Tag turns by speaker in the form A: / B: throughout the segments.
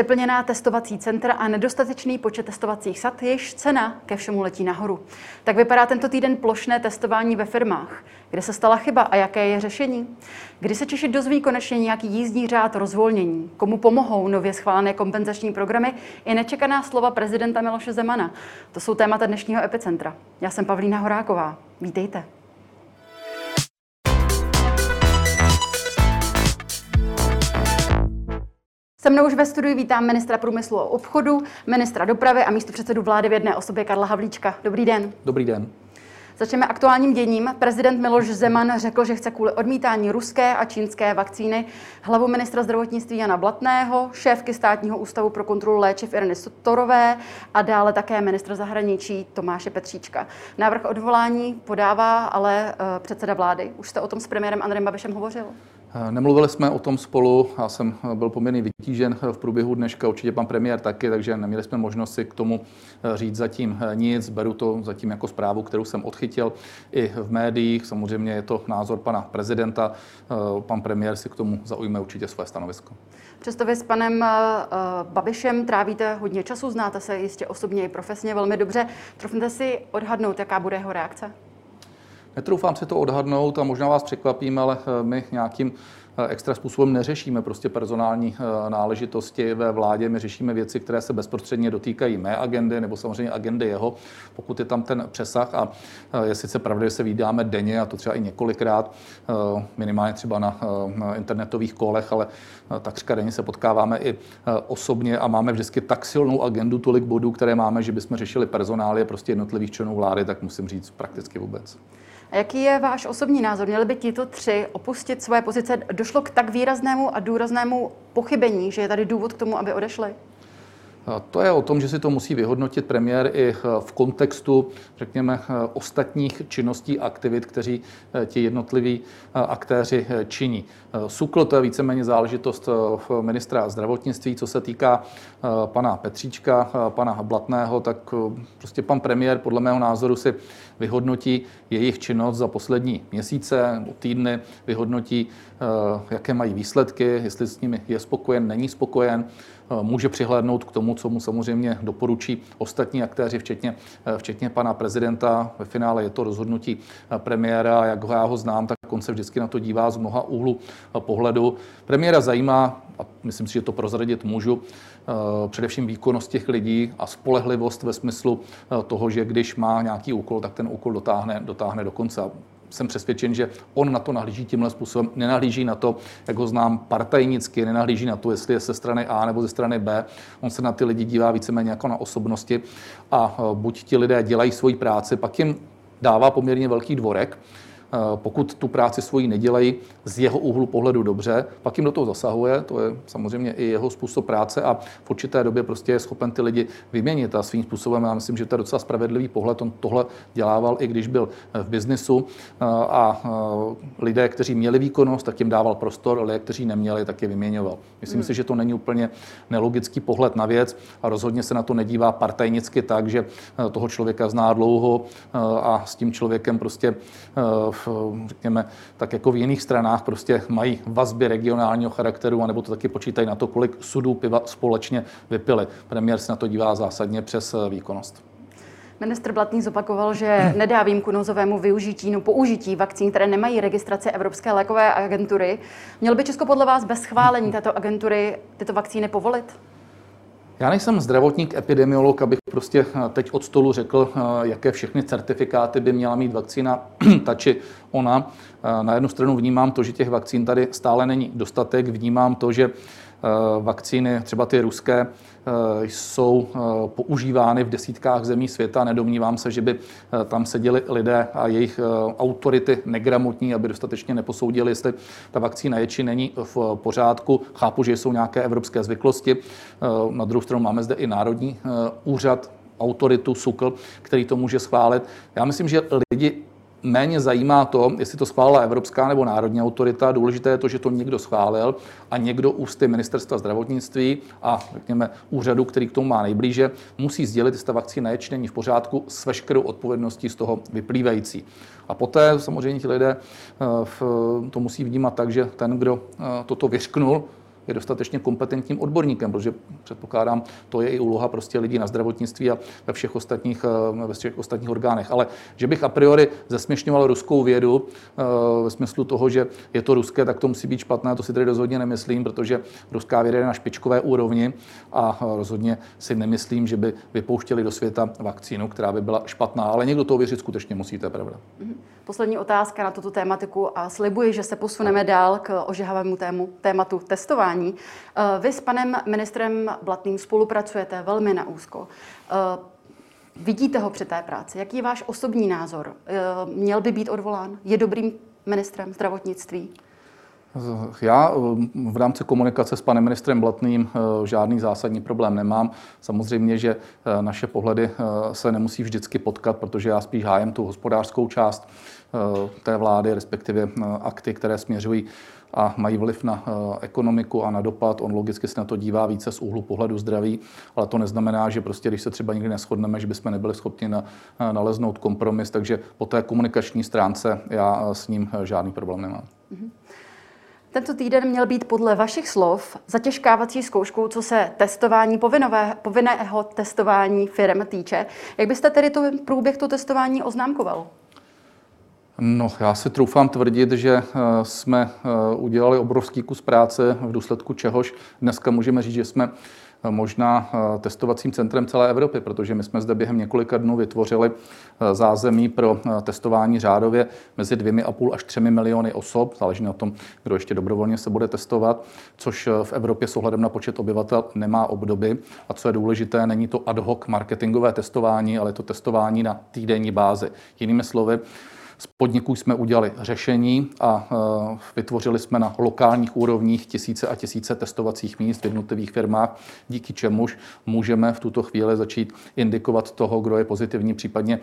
A: Přeplněná testovací centra a nedostatečný počet testovacích sad, jež cena ke všemu letí nahoru. Tak vypadá tento týden plošné testování ve firmách. Kde se stala chyba a jaké je řešení? Kdy se Češi dozví konečně nějaký jízdní řád rozvolnění? Komu pomohou nově schválené kompenzační programy i nečekaná slova prezidenta Miloše Zemana? To jsou témata dnešního epicentra. Já jsem Pavlína Horáková. Vítejte. Se mnou už ve studiu vítám ministra průmyslu a obchodu, ministra dopravy a místo předsedu vlády v jedné osobě Karla Havlíčka. Dobrý den.
B: Dobrý den.
A: Začneme aktuálním děním. Prezident Miloš Zeman řekl, že chce kvůli odmítání ruské a čínské vakcíny hlavu ministra zdravotnictví Jana Blatného, šéfky státního ústavu pro kontrolu léčiv Ireny Sotorové a dále také ministra zahraničí Tomáše Petříčka. Návrh odvolání podává ale uh, předseda vlády. Už jste o tom s premiérem Andrejem Babišem hovořil?
B: Nemluvili jsme o tom spolu, já jsem byl poměrně vytížen v průběhu dneška, určitě pan premiér taky, takže neměli jsme možnost si k tomu říct zatím nic. Beru to zatím jako zprávu, kterou jsem odchytil i v médiích. Samozřejmě je to názor pana prezidenta. Pan premiér si k tomu zaujme určitě své stanovisko.
A: Přesto vy s panem Babišem trávíte hodně času, znáte se jistě osobně i profesně velmi dobře. Trofnete si odhadnout, jaká bude jeho reakce?
B: Netroufám si to odhadnout a možná vás překvapím, ale eh, my nějakým eh, extra způsobem neřešíme prostě personální eh, náležitosti ve vládě. My řešíme věci, které se bezprostředně dotýkají mé agendy nebo samozřejmě agendy jeho, pokud je tam ten přesah. A je sice pravda, že se vydáme denně a to třeba i několikrát, minimálně třeba na internetových kolech, ale takřka denně se potkáváme i osobně a máme vždycky tak silnou agendu, tolik bodů, které máme, že bychom řešili personálie prostě jednotlivých členů vlády, tak musím říct prakticky vůbec.
A: A jaký je váš osobní názor? Měli by tito tři opustit svoje pozice? Došlo k tak výraznému a důraznému pochybení, že je tady důvod k tomu, aby odešli?
B: To je o tom, že si to musí vyhodnotit premiér i v kontextu, řekněme, ostatních činností a aktivit, kteří eh, ti jednotliví eh, aktéři eh, činí. SUKL to je víceméně záležitost ministra zdravotnictví, co se týká pana Petříčka, pana Blatného, tak prostě pan premiér podle mého názoru si vyhodnotí jejich činnost za poslední měsíce nebo týdny, vyhodnotí, jaké mají výsledky, jestli s nimi je spokojen, není spokojen, může přihlédnout k tomu, co mu samozřejmě doporučí ostatní aktéři, včetně, včetně pana prezidenta. Ve finále je to rozhodnutí premiéra, jak ho já ho znám, tak on se vždycky na to dívá z mnoha úhlu pohledu. Premiéra zajímá, a myslím si, že to prozradit můžu, především výkonnost těch lidí a spolehlivost ve smyslu toho, že když má nějaký úkol, tak ten úkol dotáhne, dotáhne do konce jsem přesvědčen, že on na to nahlíží tímhle způsobem, nenahlíží na to, jak ho znám partajnicky, nenahlíží na to, jestli je ze strany A nebo ze strany B. On se na ty lidi dívá víceméně jako na osobnosti a e, buď ti lidé dělají svoji práci, pak jim dává poměrně velký dvorek, Eh, pokud tu práci svoji nedělají z jeho úhlu pohledu dobře, pak jim do toho zasahuje, to je samozřejmě i jeho způsob práce a v určité době prostě je schopen ty lidi vyměnit a svým způsobem já myslím, že to je docela spravedlivý pohled. On tohle dělával i když byl v biznisu eh, a eh, lidé, kteří měli výkonnost, tak jim dával prostor, lidé, kteří neměli, tak je vyměňoval. Myslím hmm. si, že to není úplně nelogický pohled na věc a rozhodně se na to nedívá partajnicky tak, že toho člověka zná dlouho a s tím člověkem prostě řekněme, tak jako v jiných stranách prostě mají vazby regionálního charakteru, anebo to taky počítají na to, kolik sudů piva společně vypili. Premiér se na to dívá zásadně přes eh, výkonnost.
A: Ministr Blatný zopakoval, že nedá výjimku nouzovému využití, no použití vakcín, které nemají registraci Evropské lékové agentury. Měl by Česko podle vás bez schválení této agentury tyto vakcíny povolit?
B: Já nejsem zdravotník, epidemiolog, abych prostě eh, teď od stolu řekl, eh, jaké všechny certifikáty by měla mít vakcína ta či ona. Eh, na jednu stranu vnímám to, že těch vakcín tady stále není dostatek, vnímám to, že vakcíny, třeba ty ruské, Eh, jsou eh, používány v desítkách zemí světa. Nedomnívám se, že by eh, tam seděli lidé a jejich autority negramotní, aby dostatečně neposoudili, jestli ta vakcína je či není v pořádku. Chápu, že jsou nějaké evropské zvyklosti. Na druhou stranu máme zde i Národní úřad autoritu SUKL, který to může schválit. Já myslím, že lidi méně zajímá to, jestli to schválila evropská nebo národní autorita. Důležité je to, že to někdo schválil a někdo ústy ministerstva zdravotnictví a řekněme úřadu, který k tomu má nejblíže, musí sdělit, jestli ta vakcína je či není v pořádku s veškerou odpovědností z toho vyplývající. A poté samozřejmě ti lidé eh, to musí vnímat tak, že ten, kdo eh, toto vyřknul, je dostatečně kompetentním odborníkem, protože předpokládám, to je i úloha prostě lidí na zdravotnictví a ve všech ostatních, eh, ve všech ostatních orgánech. Ale že bych a priori zesměšňoval ruskou vědu eh, ve smyslu toho, že je to ruské, tak to musí být špatné, to si tedy rozhodně nemyslím, protože ruská věda je na špičkové úrovni a rozhodně si nemyslím, že by vypouštěli do světa vakcínu, která by byla špatná. Ale někdo to věřit skutečně musí, to je pravda.
A: Mhm. Poslední otázka na tuto tématiku a slibuji, že se posuneme dál k ožehavému tématu testování. Eh, vy s panem ministrem Blatným spolupracujete velmi na úzko. Eh, vidíte ho při té práci? Jaký je váš osobní názor? Eh, měl by být odvolán? Je dobrým ministrem zdravotnictví?
B: Já v rámci komunikace s panem ministrem Blatným žádný zásadní problém nemám. Samozřejmě, že naše pohledy se nemusí vždycky potkat, protože já spíš hájem tu hospodářskou část té vlády, respektive akty, které směřují a mají vliv na eh, ekonomiku a na dopad. On logicky se na to dívá více z úhlu pohledu zdraví, ale to neznamená, že prostě, když se třeba nikdy neschodneme, že bychom nebyli schopni na, eh, naleznout kompromis. Takže po té komunikační stránce já eh, s ním žádný problém nemám. Mm-hmm.
A: Tento týden měl být podle vašich slov zatěžkávací zkouškou, co se testování povinové, povinného testování firm týče. Jak byste tedy to průběh to testování oznámkoval?
B: No, já si troufám tvrdit, že eh, jsme eh, udělali obrovský kus práce, v důsledku čehož dneska můžeme říct, že jsme eh, možná testovacím centrem celé Evropy, protože my jsme zde během několika dnů vytvořili zázemí pro testování řádově mezi dvěmi a půl až třemi miliony osob, záleží na tom, kdo ještě dobrovolně se bude testovat, což v Evropě s ohledem na počet obyvatel nemá obdoby. A co je důležité, není to ad hoc marketingové testování, ale je to testování na týdenní bázi. Jinými slovy, z podniků jsme udělali řešení a e, vytvořili jsme na lokálních úrovních tisíce a tisíce testovacích míst v jednotlivých firmách, díky čemuž můžeme v tuto chvíli začít indikovat toho, kdo je pozitivní, případně e,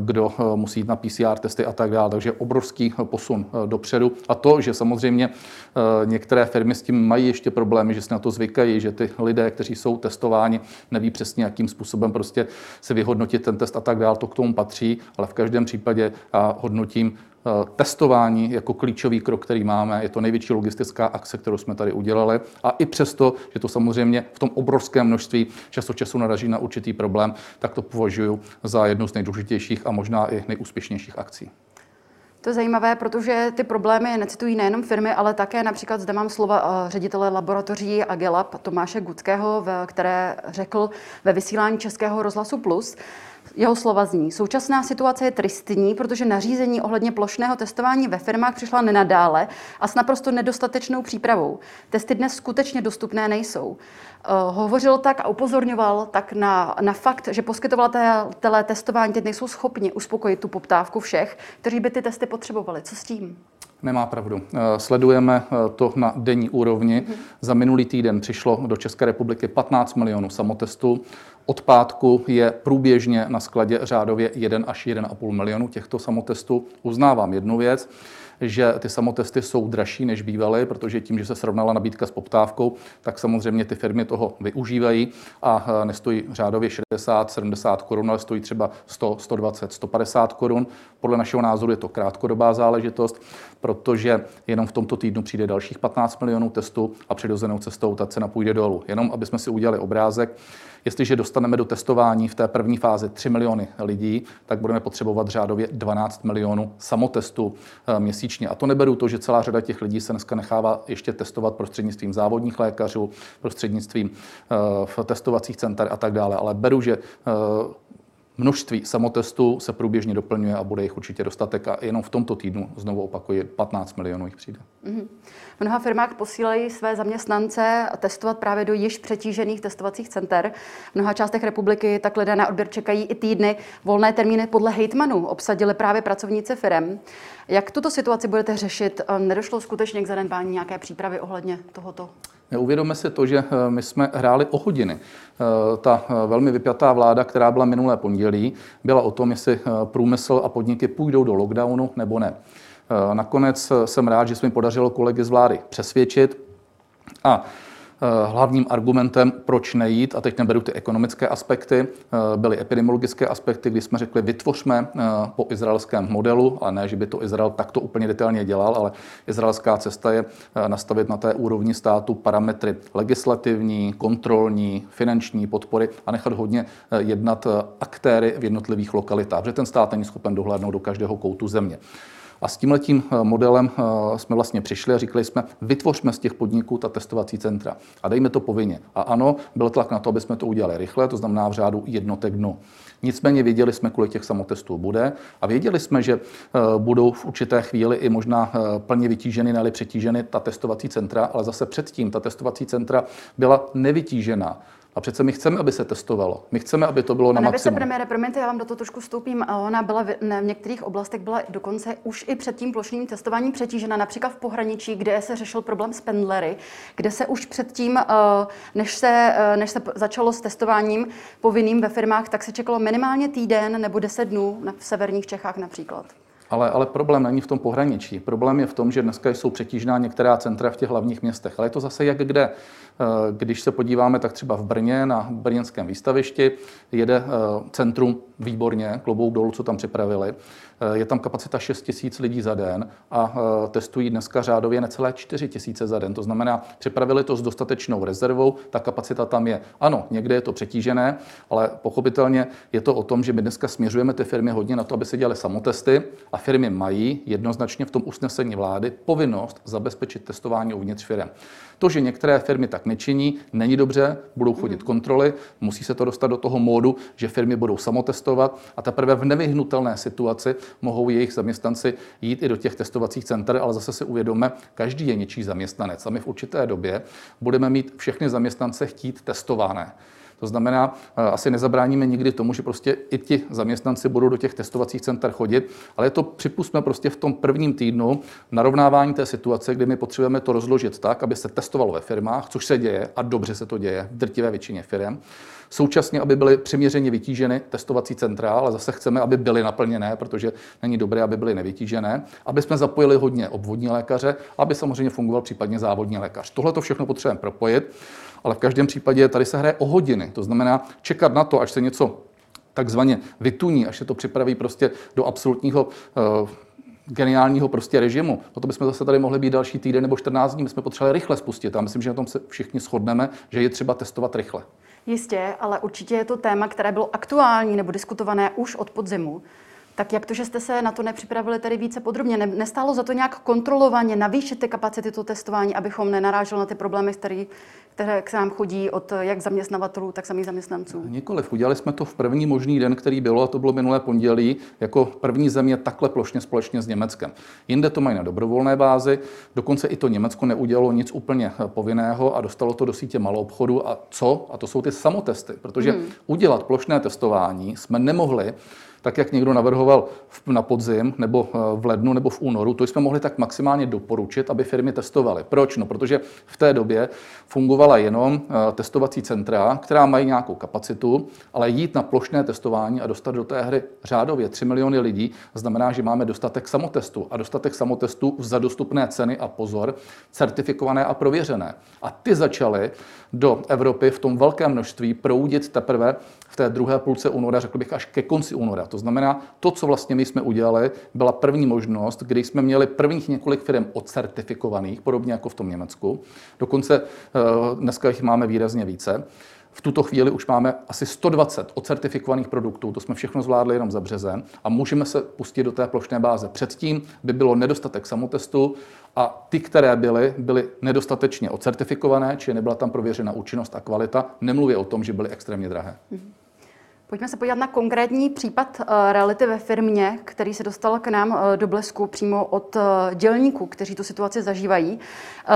B: kdo e, musí jít na PCR testy a tak dále. Takže obrovský posun dopředu. A to, že samozřejmě některé firmy s tím mají ještě problémy, že se na to zvykají, že ty lidé, kteří jsou testováni, neví přesně, jakým způsobem prostě si vyhodnotit ten test a tak dále, to k tomu patří, ale v každém případě hodnotím eh, testování jako klíčový krok, který máme. Je to největší logistická akce, kterou jsme tady udělali. A i přesto, že to samozřejmě v tom obrovském množství často času naraží na určitý problém, tak to považuji za jednu z nejdůležitějších a možná i nejúspěšnějších akcí.
A: To je zajímavé, protože ty problémy necitují nejenom firmy, ale také například zde mám slova eh, ředitele laboratoří Agelab Tomáše Gudského, které řekl ve vysílání Českého rozhlasu Plus, jeho slova zní, současná situace je tristní, protože nařízení ohledně plošného testování ve firmách přišla nenadále a s naprosto nedostatečnou přípravou. Testy dnes skutečně dostupné nejsou. Uh, hovořil tak a upozorňoval tak na, na fakt, že poskytovatelé testování teď nejsou schopni uspokojit tu poptávku všech, kteří by ty testy potřebovali. Co s tím?
B: Nemá pravdu. Eh, sledujeme eh, to na denní úrovni. Mm-hmm. Za minulý týden přišlo do České republiky 15 milionů samotestů. Od pátku je průběžně na skladě řádově 1 až 1,5 milionu těchto samotestů. Uznávám jednu věc, že ty samotesty jsou dražší než bývaly, protože tím, že se srovnala nabídka s poptávkou, tak samozřejmě ty firmy toho využívají a e, nestojí řádově 60, 70 korun, ale stojí třeba 100, 120, 150 korun. Podle našeho názoru je to krátkodobá záležitost, protože jenom v tomto týdnu přijde dalších 15 milionů testů a přirozenou cestou ta cena půjde dolů. Jenom aby jsme si udělali obrázek, Jestliže dostaneme do testování v té první fázi 3 miliony lidí, tak budeme potřebovat řádově 12 milionů samotestů eh, měsíčně. A to neberu to, že celá řada těch lidí se dneska nechává ještě testovat prostřednictvím závodních lékařů, prostřednictvím eh, v testovacích center a tak dále. Ale beru, že eh, Množství samotestů se průběžně doplňuje a bude jich určitě dostatek a jenom v tomto týdnu, znovu opakuji, 15 milionů jich přijde. Mm-hmm.
A: Mnoha firmách posílají své zaměstnance testovat právě do již přetížených testovacích center. V mnoha částech republiky tak lidé na odběr čekají i týdny. Volné termíny podle hejtmanů obsadili právě pracovníci firm. Jak tuto situaci budete řešit? Nedošlo skutečně k zanedbání nějaké přípravy ohledně tohoto?
B: Uvědomme si to, že eh, my jsme hráli o hodiny. Eh, ta eh, velmi vypjatá vláda, která byla minulé pondělí, byla o tom, jestli průmysl a podniky půjdou do lockdownu nebo ne. Nakonec jsem rád, že se mi podařilo kolegy z vlády přesvědčit a hlavním argumentem, proč nejít, a teď neberu ty ekonomické aspekty, byly epidemiologické aspekty, kdy jsme řekli, vytvořme po izraelském modelu, ale ne, že by to Izrael takto úplně detailně dělal, ale izraelská cesta je nastavit na té úrovni státu parametry legislativní, kontrolní, finanční podpory a nechat hodně jednat aktéry v jednotlivých lokalitách, protože ten stát není schopen dohlédnout do každého koutu země. A s tímhletím eh, modelem eh, jsme vlastně přišli a říkali jsme, vytvořme z těch podniků ta testovací centra a dejme to povinně. A ano, byl tlak na to, aby jsme to udělali rychle, to znamená v řádu jednotek dnů. Nicméně věděli jsme, kolik těch samotestů bude a věděli jsme, že eh, budou v určité chvíli i možná plně vytíženy, nebo přetíženy ta testovací centra, ale zase předtím ta testovací centra byla nevytížená. A přece my chceme, aby se testovalo. My chceme, aby to bylo na
A: Pane
B: maximum.
A: premiére, promiňte, já vám do toho trošku vstoupím. Ona byla v, ne, v některých oblastech byla dokonce už i před tím plošným testováním přetížena, například v pohraničí, kde se řešil problém s pendlery, kde se už předtím, eh, než se, eh, než se začalo s testováním povinným ve firmách, tak se čekalo minimálně týden nebo deset dnů v severních Čechách například.
B: Ale, ale problém není v tom pohraničí. Problém je v tom, že dneska jsou přetížná některá centra v těch hlavních městech. Ale je to zase jak kde. Eh, když se podíváme, tak třeba v Brně na brněnském výstavišti jede eh, centrum výborně, klobouk dolů, co tam připravili. Je tam kapacita 6 tisíc lidí za den a testují dneska řádově necelé 4 tisíce za den. To znamená, připravili to s dostatečnou rezervou, ta kapacita tam je. Ano, někde je to přetížené, ale pochopitelně je to o tom, že my dneska směřujeme ty firmy hodně na to, aby se dělaly samotesty a firmy mají jednoznačně v tom usnesení vlády povinnost zabezpečit testování uvnitř firm. To, že některé firmy tak nečiní, není dobře, budou chodit kontroly, musí se to dostat do toho módu, že firmy budou samotestovat a teprve v nevyhnutelné situaci mohou jejich zaměstnanci jít i do těch testovacích center, ale zase si uvědomme, každý je něčí zaměstnanec a my v určité době budeme mít všechny zaměstnance chtít testované. To znamená, eh, asi nezabráníme nikdy tomu, že prostě i ti zaměstnanci budou do těch testovacích center chodit, ale to připustme prostě v tom prvním týdnu narovnávání té situace, kdy my potřebujeme to rozložit tak, aby se testovalo ve firmách, což se děje a dobře se to děje v drtivé většině firm. Současně, aby byly přiměřeně vytíženy testovací centra, ale zase chceme, aby byly naplněné, protože není dobré, aby byly nevytížené, aby jsme zapojili hodně obvodní lékaře, aby samozřejmě fungoval případně závodní lékař. Tohle to všechno potřebujeme propojit ale v každém případě tady se hraje o hodiny. To znamená čekat na to, až se něco takzvaně vytuní, až se to připraví prostě do absolutního uh, geniálního prostě režimu. No to bychom zase tady mohli být další týden nebo 14 dní. My jsme potřebovali rychle spustit. A myslím, že na tom se všichni shodneme, že je třeba testovat rychle.
A: Jistě, ale určitě je to téma, které bylo aktuální nebo diskutované už od podzimu. Tak jak to, že jste se na to nepřipravili tady více podrobně? Nestálo za to nějak kontrolovaně navýšit ty kapacity toho testování, abychom nenaráželi na ty problémy, které, které k nám chodí od jak zaměstnavatelů, tak samých zaměstnanců?
B: Nikoliv. Udělali jsme to v první možný den, který bylo, a to bylo minulé pondělí, jako první země takhle plošně společně s Německem. Jinde to mají na dobrovolné bázi, dokonce i to Německo neudělalo nic úplně povinného a dostalo to do sítě malou obchodu. A co? A to jsou ty samotesty, protože hmm. udělat plošné testování jsme nemohli tak jak někdo navrhoval na podzim nebo eh, v lednu nebo v únoru, to jsme mohli tak maximálně doporučit, aby firmy testovaly. Proč? No, protože v té době fungovala jenom eh, testovací centra, která mají nějakou kapacitu, ale jít na plošné testování a dostat do té hry řádově 3 miliony lidí znamená, že máme dostatek samotestu a dostatek samotestu za dostupné ceny a pozor, certifikované a prověřené. A ty začaly do Evropy v tom velkém množství proudit teprve v té druhé půlce února, řekl bych až ke konci února. To znamená, to, co vlastně my jsme udělali, byla první možnost, kdy jsme měli prvních několik firm odcertifikovaných, podobně jako v tom Německu. Dokonce eh, dneska jich máme výrazně více. V tuto chvíli už máme asi 120 ocertifikovaných produktů, to jsme všechno zvládli jenom za březen a můžeme se pustit do té plošné báze. Předtím by bylo nedostatek samotestu a ty, které byly, byly nedostatečně ocertifikované, či nebyla tam prověřena účinnost a kvalita, nemluvě o tom, že byly extrémně drahé. Mm-hmm.
A: Pojďme se podívat na konkrétní případ eh, reality ve firmě, který se dostal k nám eh, do blesku přímo od eh, dělníků, kteří tu situaci zažívají.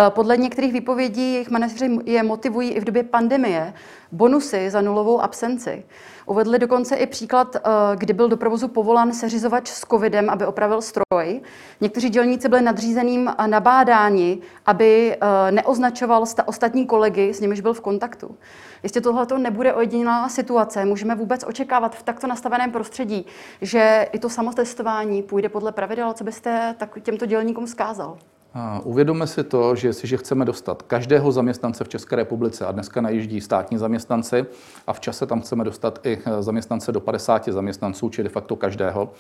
A: Podle některých výpovědí jejich manažeři je motivují i v době pandemie bonusy za nulovou absenci. Uvedli dokonce i příklad, kdy byl do provozu povolán seřizovač s covidem, aby opravil stroj. Někteří dělníci byli nadřízeným nabádáni, aby neoznačoval ostatní kolegy, s nimiž byl v kontaktu. Jistě tohle nebude ojedinělá situace. Můžeme vůbec očekávat v takto nastaveném prostředí, že i to samotestování půjde podle pravidel, co byste tak těmto dělníkům zkázal?
B: Uvědomme si to, že jestliže chceme dostat každého zaměstnance v České republice, a dneska najíždí státní zaměstnanci, a v čase tam chceme dostat i zaměstnance do 50 zaměstnanců, či de facto každého,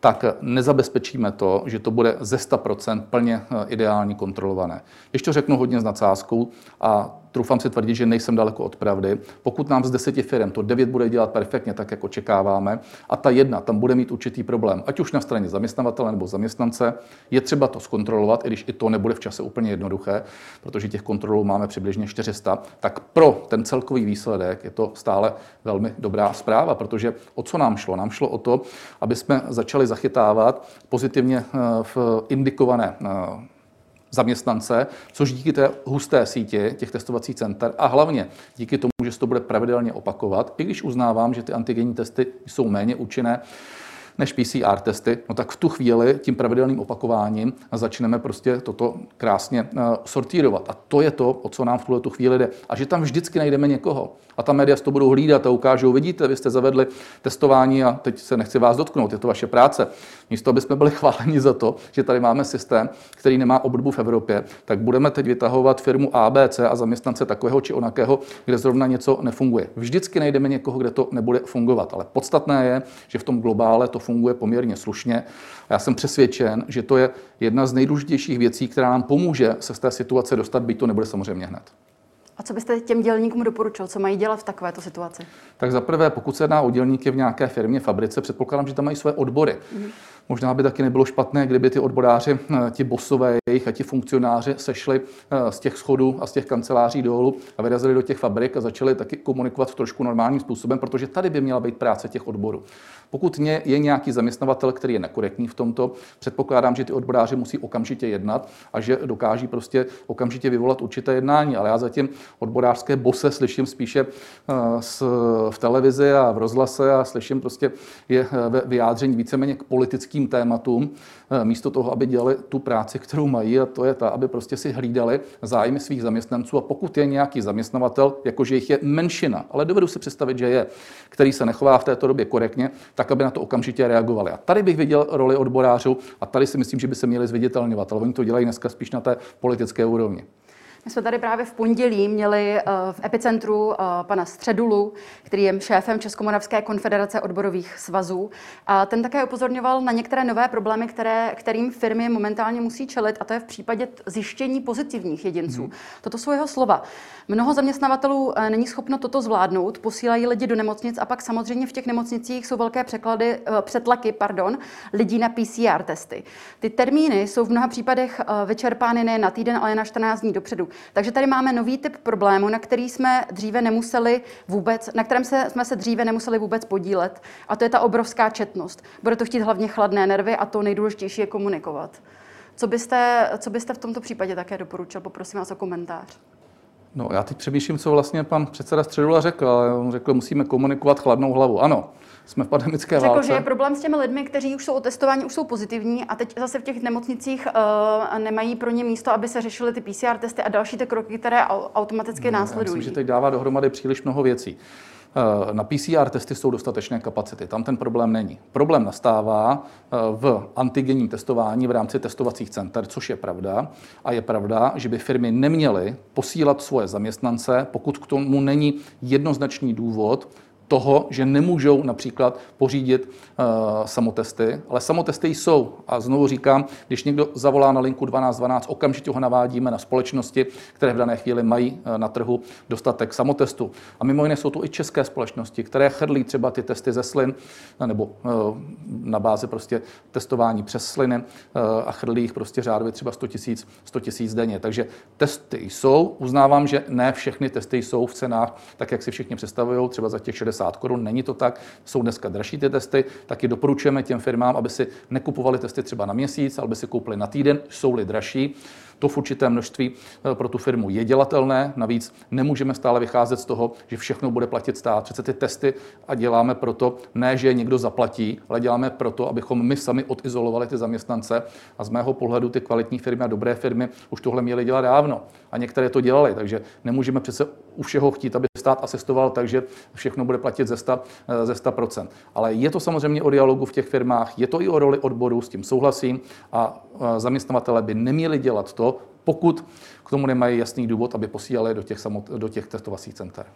B: tak nezabezpečíme to, že to bude ze 100% plně ideálně kontrolované. Když to řeknu hodně s nadsázkou a troufám si tvrdit, že nejsem daleko od pravdy. Pokud nám z deseti firm to devět bude dělat perfektně tak, jak očekáváme, a ta jedna tam bude mít určitý problém, ať už na straně zaměstnavatele nebo zaměstnance, je třeba to zkontrolovat, i když i to nebude v čase úplně jednoduché, protože těch kontrolů máme přibližně 400, tak pro ten celkový výsledek je to stále velmi dobrá zpráva, protože o co nám šlo? Nám šlo o to, aby jsme začali zachytávat pozitivně eh, v indikované eh, zaměstnance, což díky té husté síti těch testovacích center a hlavně díky tomu, že se to bude pravidelně opakovat, i když uznávám, že ty antigenní testy jsou méně účinné, než PCR testy, no tak v tu chvíli tím pravidelným opakováním začneme prostě toto krásně uh, sortírovat. A to je to, o co nám v tuhle tu chvíli jde. A že tam vždycky najdeme někoho. A ta média to budou hlídat a ukážou, vidíte, vy jste zavedli testování a teď se nechci vás dotknout, je to vaše práce. Místo, aby jsme byli chváleni za to, že tady máme systém, který nemá obdobu v Evropě, tak budeme teď vytahovat firmu ABC a zaměstnance takového či onakého, kde zrovna něco nefunguje. Vždycky najdeme někoho, kde to nebude fungovat. Ale podstatné je, že v tom globále to funguje poměrně slušně. A já jsem přesvědčen, že to je jedna z nejdůležitějších věcí, která nám pomůže se z té situace dostat, byť to nebude samozřejmě hned.
A: A co byste těm dělníkům doporučil, co mají dělat v takovéto situaci?
B: Tak za prvé, pokud se jedná o dělníky v nějaké firmě, fabrice, předpokládám, že tam mají své odbory. Mm. Možná by taky nebylo špatné, kdyby ty odboráři, eh, ti bosové jejich a ti funkcionáři sešli eh, z těch schodů a z těch kanceláří dolů a vyrazili do těch fabrik a začali taky komunikovat trošku normálním způsobem, protože tady by měla být práce těch odborů. Pokud je nějaký zaměstnavatel, který je nekorektní v tomto, předpokládám, že ty odboráři musí okamžitě jednat a že dokáží prostě okamžitě vyvolat určité jednání. Ale já zatím odborářské bose slyším spíše eh, v televizi a v rozhlase a slyším prostě je vyjádření víceméně k politickým tématům, eh, místo toho, aby dělali tu práci, kterou mají, a to je ta, aby prostě si hlídali zájmy svých zaměstnanců. A pokud je nějaký zaměstnavatel, jakože jich je menšina, ale dovedu si představit, že je, který se nechová v této době korektně, tak aby na to okamžitě reagovali. A tady bych viděl roli odborářů a tady si myslím, že by se měli zviditelňovat, ale oni to dělají dneska spíš na té politické úrovni.
A: My jsme tady právě v pondělí měli eh, v epicentru eh, pana Středulu, který je šéfem Českomoravské konfederace odborových svazů. A ten také upozorňoval na některé nové problémy, které, kterým firmy momentálně musí čelit, a to je v případě zjištění pozitivních jedinců. Hmm. Toto jsou jeho slova. Mnoho zaměstnavatelů eh, není schopno toto zvládnout, posílají lidi do nemocnic a pak samozřejmě v těch nemocnicích jsou velké překlady, přetlaky pardon, lidí na PCR testy. Ty termíny jsou v mnoha případech vyčerpány ne na týden, ale na 14 dní dopředu. Takže tady máme nový typ problému, na který jsme dříve nemuseli vůbec, na kterém se, jsme se dříve nemuseli vůbec podílet. A to je ta obrovská četnost. Bude to chtít hlavně chladné nervy a to nejdůležitější je komunikovat. Co byste, co byste v tomto případě také doporučil? Poprosím vás o komentář.
B: No, já teď přemýšlím, co vlastně pan předseda Středula řekl. On řekl, musíme komunikovat chladnou hlavu. Ano, jsme v pandemické
A: Řekl,
B: válce.
A: že je problém s těmi lidmi, kteří už jsou otestováni, už jsou pozitivní a teď zase v těch nemocnicích uh, nemají pro ně místo, aby se řešily ty PCR testy a další ty kroky, které automaticky no, následují. Já
B: myslím, že teď dává dohromady příliš mnoho věcí. Eh, na PCR testy jsou dostatečné kapacity, tam ten problém není. Problém nastává eh, v antigenním testování v rámci testovacích center, což je pravda. A je pravda, že by firmy neměly posílat svoje zaměstnance, pokud k tomu není jednoznačný důvod, toho, že nemůžou například pořídit uh, samotesty, ale samotesty jsou. A znovu říkám, když někdo zavolá na linku 1212, okamžitě ho navádíme na společnosti, které v dané chvíli mají uh, na trhu dostatek samotestu. A mimo jiné jsou to i české společnosti, které chrlí třeba ty testy ze slin, nebo uh, na bázi prostě testování přes sliny a chrlí jich prostě řádově třeba 100 tisíc 100 tisíc denně. Takže testy jsou. Uznávám, že ne všechny testy jsou v cenách tak, jak si všichni představují, třeba za těch 60 60 korun. Není to tak, jsou dneska dražší ty testy, taky doporučujeme těm firmám, aby si nekupovali testy třeba na měsíc, ale aby si koupili na týden, jsou-li dražší. To v určité množství pro tu firmu je dělatelné. Navíc nemůžeme stále vycházet z toho, že všechno bude platit stát. Přece ty testy a děláme proto, ne, že je někdo zaplatí, ale děláme proto, abychom my sami odizolovali ty zaměstnance. A z mého pohledu ty kvalitní firmy a dobré firmy už tohle měly dělat dávno. A některé to dělali, takže nemůžeme přece u všeho chtít, aby stát asistoval, takže všechno bude platit ze 100, ze 100%. Ale je to samozřejmě o dialogu v těch firmách, je to i o roli odborů, s tím souhlasím a zaměstnavatele by neměli dělat to, pokud k tomu nemají jasný důvod, aby posílali do těch, samot, do těch testovacích center.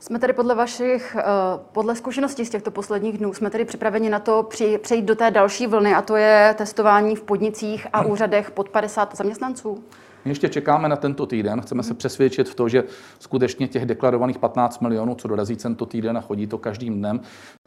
A: Jsme tedy podle vašich, eh, podle zkušeností z těchto posledních dnů, jsme tedy připraveni na to při, přejít do té další vlny a to je testování v podnicích a úřadech pod 50 zaměstnanců?
B: My ještě čekáme na tento týden. Chceme se přesvědčit v to, že skutečně těch deklarovaných 15 milionů, co dorazí tento týden a chodí to každým dnem,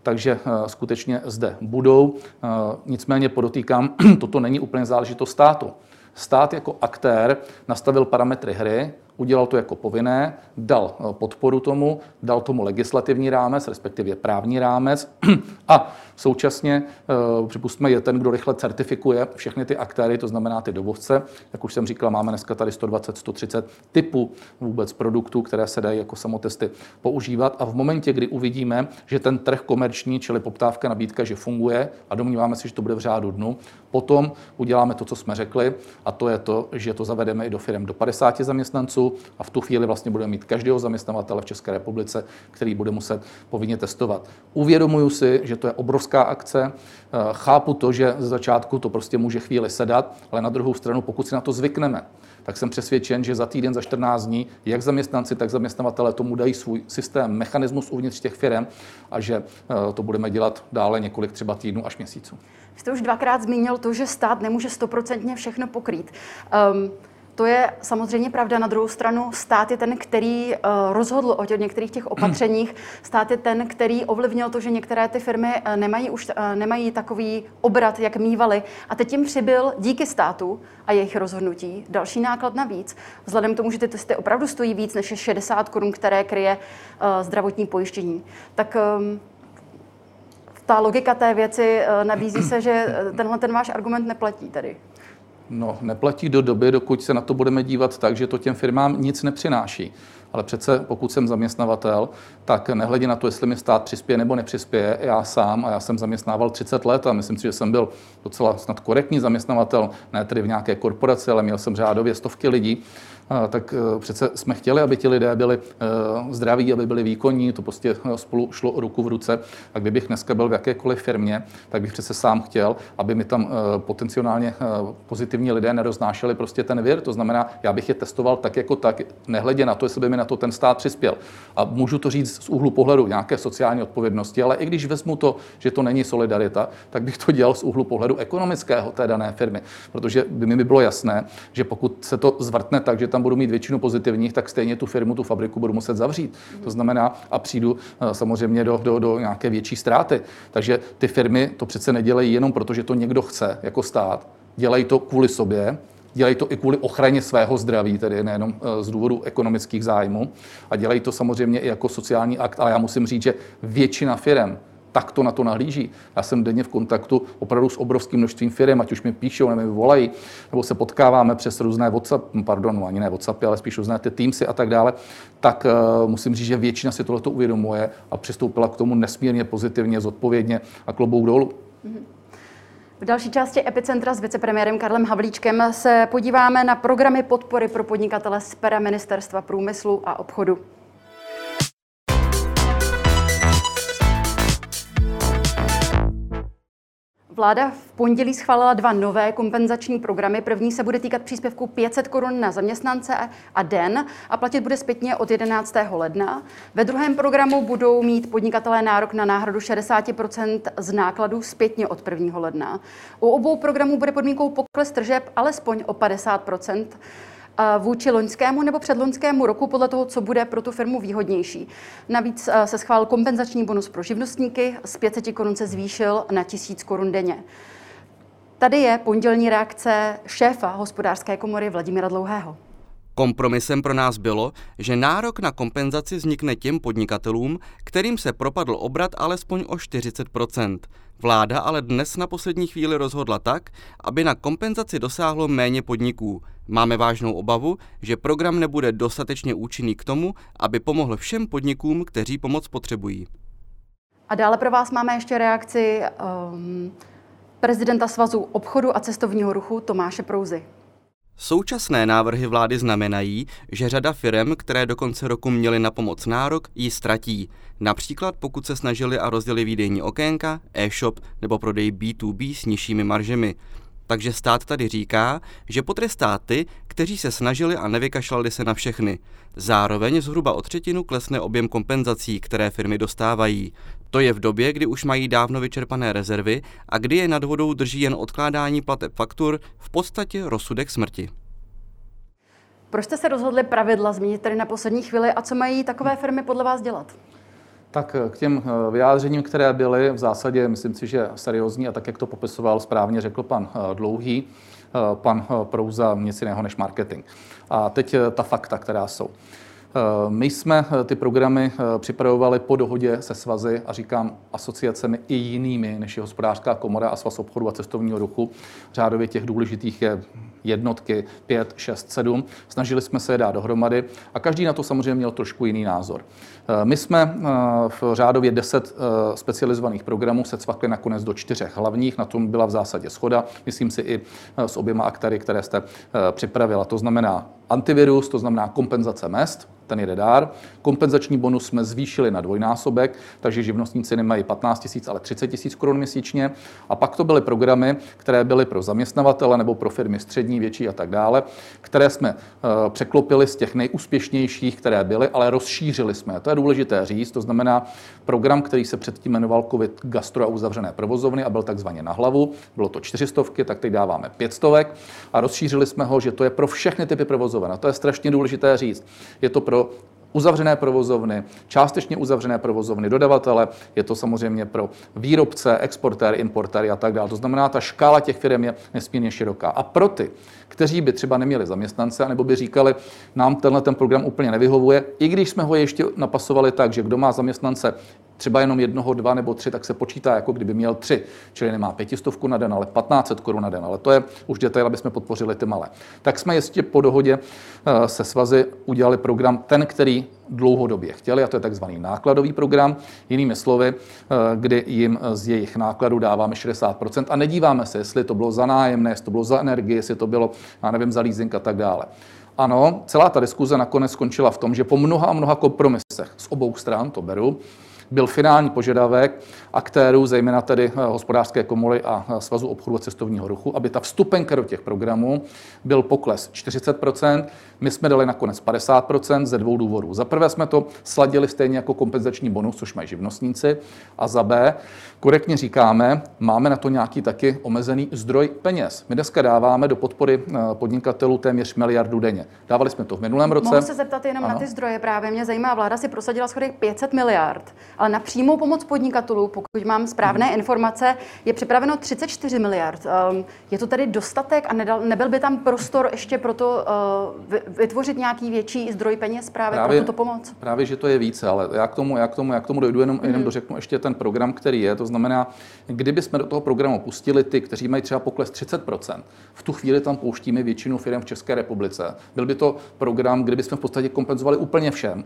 B: takže eh, skutečně zde budou. Eh, nicméně podotýkám, toto není úplně záležitost státu. Stát jako aktér nastavil parametry hry, udělal to jako povinné, dal eh, podporu tomu, dal tomu legislativní rámec, respektive právní rámec a současně eh, připustme je ten, kdo rychle certifikuje všechny ty aktéry, to znamená ty dovozce. Jak už jsem říkal, máme dneska tady 120, 130 typů vůbec produktů, které se dají jako samotesty používat a v momentě, kdy uvidíme, že ten trh komerční, čili poptávka, nabídka, že funguje a domníváme se, že to bude v řádu dnu, potom uděláme to, co jsme řekli a to je to, že to zavedeme i do firm do 50 zaměstnanců, a v tu chvíli vlastně budeme mít každého zaměstnavatele v České republice, který bude muset povinně testovat. Uvědomuju si, že to je obrovská akce, eh, chápu to, že ze začátku to prostě může chvíli sedat, ale na druhou stranu, pokud si na to zvykneme, tak jsem přesvědčen, že za týden, za 14 dní, jak zaměstnanci, tak zaměstnavatele tomu dají svůj systém, mechanismus uvnitř těch firm a že eh, to budeme dělat dále několik třeba týdnů až měsíců.
A: Jste už dvakrát zmínil to, že stát nemůže stoprocentně všechno pokrýt. Um, to je samozřejmě pravda. Na druhou stranu stát je ten, který uh, rozhodl o těch některých těch opatřeních. Stát je ten, který ovlivnil to, že některé ty firmy uh, nemají už uh, nemají takový obrat, jak mývaly. A teď jim přibyl díky státu a jejich rozhodnutí další náklad navíc. Vzhledem k tomu, že ty testy opravdu stojí víc než 60 korun, které kryje zdravotní pojištění. Tak um, ta logika té věci nabízí se, že tenhle ten váš argument neplatí tady.
B: No, neplatí do doby, dokud se na to budeme dívat tak, že to těm firmám nic nepřináší. Ale přece, pokud jsem zaměstnavatel, tak nehledě na to, jestli mi stát přispěje nebo nepřispěje, já sám, a já jsem zaměstnával 30 let a myslím si, že jsem byl docela snad korektní zaměstnavatel, ne tedy v nějaké korporaci, ale měl jsem řádově stovky lidí, tak e, přece jsme chtěli, aby ti lidé byli e, zdraví, aby byli výkonní, to prostě e, spolu šlo ruku v ruce. A kdybych dneska byl v jakékoliv firmě, tak bych přece sám chtěl, aby mi tam potenciálně pozitivní lidé neroznášeli prostě ten vir. To znamená, já bych je testoval tak jako tak, nehledě na to, jestli by mi na to ten stát přispěl. A můžu to říct z úhlu pohledu nějaké sociální odpovědnosti, ale i když vezmu to, že to není solidarita, tak bych to dělal z úhlu pohledu ekonomického té dané firmy. Protože by mi bylo jasné, že pokud se to zvrtne tak, že tam budu mít většinu pozitivních, tak stejně tu firmu, tu fabriku budu muset zavřít. To znamená, a přijdu eh, samozřejmě do, do, do nějaké větší ztráty. Takže ty firmy to přece nedělají jenom proto, že to někdo chce jako stát. Dělají to kvůli sobě, Dělají to i kvůli ochraně svého zdraví, tedy nejenom eh, z důvodu ekonomických zájmů. A dělají to samozřejmě i jako sociální akt, ale já musím říct, že většina firm tak to na to nahlíží. Já jsem denně v kontaktu opravdu s obrovským množstvím firm, ať už mi píšou, nebo mi volají, nebo se potkáváme přes různé WhatsApp, pardon, no ani ne WhatsAppy, ale spíš různé ty Teamsy a tak dále, tak uh, musím říct, že většina si tohle uvědomuje a přistoupila k tomu nesmírně pozitivně, zodpovědně a klobouk dolů.
A: V další části Epicentra s vicepremiérem Karlem Havlíčkem se podíváme na programy podpory pro podnikatele z pera Ministerstva průmyslu a obchodu. Vláda v pondělí schválila dva nové kompenzační programy. První se bude týkat příspěvku 500 korun na zaměstnance a den a platit bude zpětně od 11. ledna. Ve druhém programu budou mít podnikatelé nárok na náhradu 60% z nákladů zpětně od 1. ledna. U obou programů bude podmínkou pokles tržeb alespoň o 50 vůči loňskému nebo předloňskému roku podle toho, co bude pro tu firmu výhodnější. Navíc eh, se schválil kompenzační bonus pro živnostníky, z 500 korun se zvýšil na 1000 korun denně. Tady je pondělní reakce šéfa hospodářské komory Vladimíra Dlouhého.
C: Kompromisem pro nás bylo, že nárok na kompenzaci vznikne těm podnikatelům, kterým se propadl obrat alespoň o 40% Vláda ale dnes na poslední chvíli rozhodla tak, aby na kompenzaci dosáhlo méně podniků. Máme vážnou obavu, že program nebude dostatečně účinný k tomu, aby pomohl všem podnikům, kteří pomoc potřebují.
A: A dále pro vás máme ještě reakci um, prezidenta Svazu obchodu a cestovního ruchu Tomáše Prouzy.
C: Současné návrhy vlády znamenají, že řada firm, které do konce roku měly na pomoc nárok, ji ztratí. Například pokud se snažili a rozdělili výdejní okénka, e-shop nebo prodej B2B s nižšími maržemi. Takže stát tady říká, že potrestá ty, kteří se snažili a nevykašlali se na všechny. Zároveň zhruba o třetinu klesne objem kompenzací, které firmy dostávají. To je v době, kdy už mají dávno vyčerpané rezervy a kdy je nad vodou drží jen odkládání plateb faktur, v podstatě rozsudek smrti.
A: Proč jste se rozhodli pravidla změnit tady na poslední chvíli a co mají takové firmy podle vás dělat?
B: Tak k těm eh, vyjádřením, které byly v zásadě, myslím si, že seriózní a tak, jak to popisoval správně, řekl pan eh, Dlouhý, eh, pan Prouza, nic jiného než marketing. A teď ta fakta, která jsou. My jsme ty programy připravovali po dohodě se svazy a říkám asociacemi i jinými, než je hospodářská komora a svaz obchodu a cestovního ruchu. Řádově těch důležitých je jednotky 5, 6, 7. Snažili jsme se je dát dohromady a každý na to samozřejmě měl trošku jiný názor. Eh, my jsme eh, v řádově 10 eh, specializovaných programů se cvakli nakonec do čtyřech hlavních, na tom byla v zásadě schoda, myslím si i s oběma aktéry, které jste připravila. To znamená antivirus, to znamená kompenzace mest, ten jde dár. Kompenzační bonus jsme zvýšili na dvojnásobek, takže živnostníci nemají 15 tisíc, ale 30 tisíc korun měsíčně. A pak to byly programy, které byly pro zaměstnavatele nebo pro firmy střední, větší a tak dále, které jsme překlopili z těch nejúspěšnějších, které byly, ale rozšířili jsme. To je důležité říct, to znamená program, který se předtím jmenoval COVID gastro a uzavřené provozovny a byl takzvaně na hlavu. Bylo to čtyřistovky, tak teď dáváme pětstovek a rozšířili jsme ho, že to je pro všechny typy provozoven. A to je strašně důležité říct. Je to pro uzavřené provozovny, částečně uzavřené provozovny, dodavatele, je to samozřejmě pro výrobce, exportéry, importéry a tak dále. To znamená, ta škála těch firm je nesmírně široká. A pro ty, kteří by třeba neměli zaměstnance, nebo by říkali, nám tenhle ten program úplně nevyhovuje, i když jsme ho ještě napasovali tak, že kdo má zaměstnance třeba jenom jednoho, dva nebo tři, tak se počítá, jako kdyby měl tři. Čili nemá pětistovku na den, ale 1500 korun na den. Ale to je už detail, aby jsme podpořili ty malé. Tak jsme ještě po dohodě eh, se svazy udělali program, ten, který dlouhodobě chtěli, a to je takzvaný nákladový program. Jinými slovy, eh, kdy jim z jejich nákladu dáváme 60% a nedíváme se, jestli to bylo za nájemné, jestli to bylo za energii, jestli to bylo, já nevím, za leasing a tak dále. Ano, celá ta diskuze nakonec skončila v tom, že po mnoha a mnoha kompromisech z obou stran, to beru, byl finální požadavek aktérů, zejména tedy eh, hospodářské komory a eh, Svazu obchodu a cestovního ruchu, aby ta vstupenka do těch programů byl pokles 40% My jsme dali nakonec 50% ze dvou důvodů. Za prvé jsme to sladili stejně jako kompenzační bonus, což mají živnostníci, a za B, korektně říkáme, máme na to nějaký taky omezený zdroj peněz. My dneska dáváme do podpory eh, podnikatelů téměř miliardu denně. Dávali jsme to v minulém roce.
A: Mohu se zeptat jenom ano. na ty zdroje právě. Mě zajímá, vláda si prosadila schodek 500 miliard, ale na přímou pomoc podnikatelů, pokud mám správné hmm. informace, je připraveno 34 miliard. Ehm, je to tedy dostatek a nedal, nebyl by tam prostor ještě pro to uh, vytvořit nějaký větší zdroj peněz právě, právě pro tuto pomoc?
B: Právě, že to je více, ale já k tomu, já k tomu, já k tomu dojdu jenom, hmm. jenom dořeknu ještě ten program, který je. To znamená, kdyby jsme do toho programu pustili ty, kteří mají třeba pokles 30%, v tu chvíli tam pouštíme většinu firm v České republice. Byl by to program, kdyby jsme v podstatě kompenzovali úplně všem,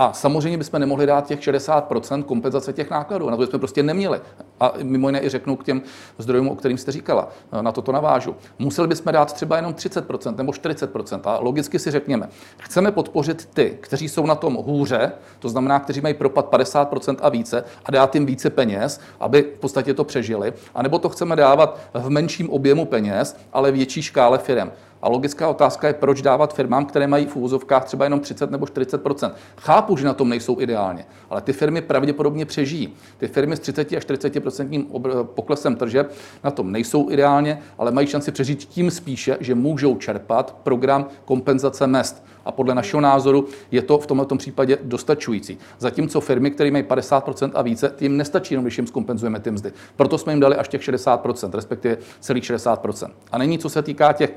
B: a samozřejmě bychom nemohli dát těch 60% kompenzace těch nákladů. Na to jsme prostě neměli. A mimo jiné i řeknu k těm zdrojům, o kterým jste říkala. Na to to navážu. Museli bychom dát třeba jenom 30% nebo 40%. A logicky si řekněme, chceme podpořit ty, kteří jsou na tom hůře, to znamená, kteří mají propad 50% a více, a dát jim více peněz, aby v podstatě to přežili. A nebo to chceme dávat v menším objemu peněz, ale větší škále firm. A logická otázka je, proč dávat firmám, které mají v úvozovkách třeba jenom 30 nebo 40% Chápu, že na tom nejsou ideálně, ale ty firmy pravděpodobně přežijí. Ty firmy s 30 až 40% poklesem tržeb na tom nejsou ideálně, ale mají šanci přežít tím spíše, že můžou čerpat program kompenzace mest. A podle našeho názoru je to v tomto případě dostačující. Zatímco firmy, které mají 50% a více, tím nestačí jenom, když jim zkompenzujeme ty mzdy. Proto jsme jim dali až těch 60%, respektive celých 60%. A není, co se týká těch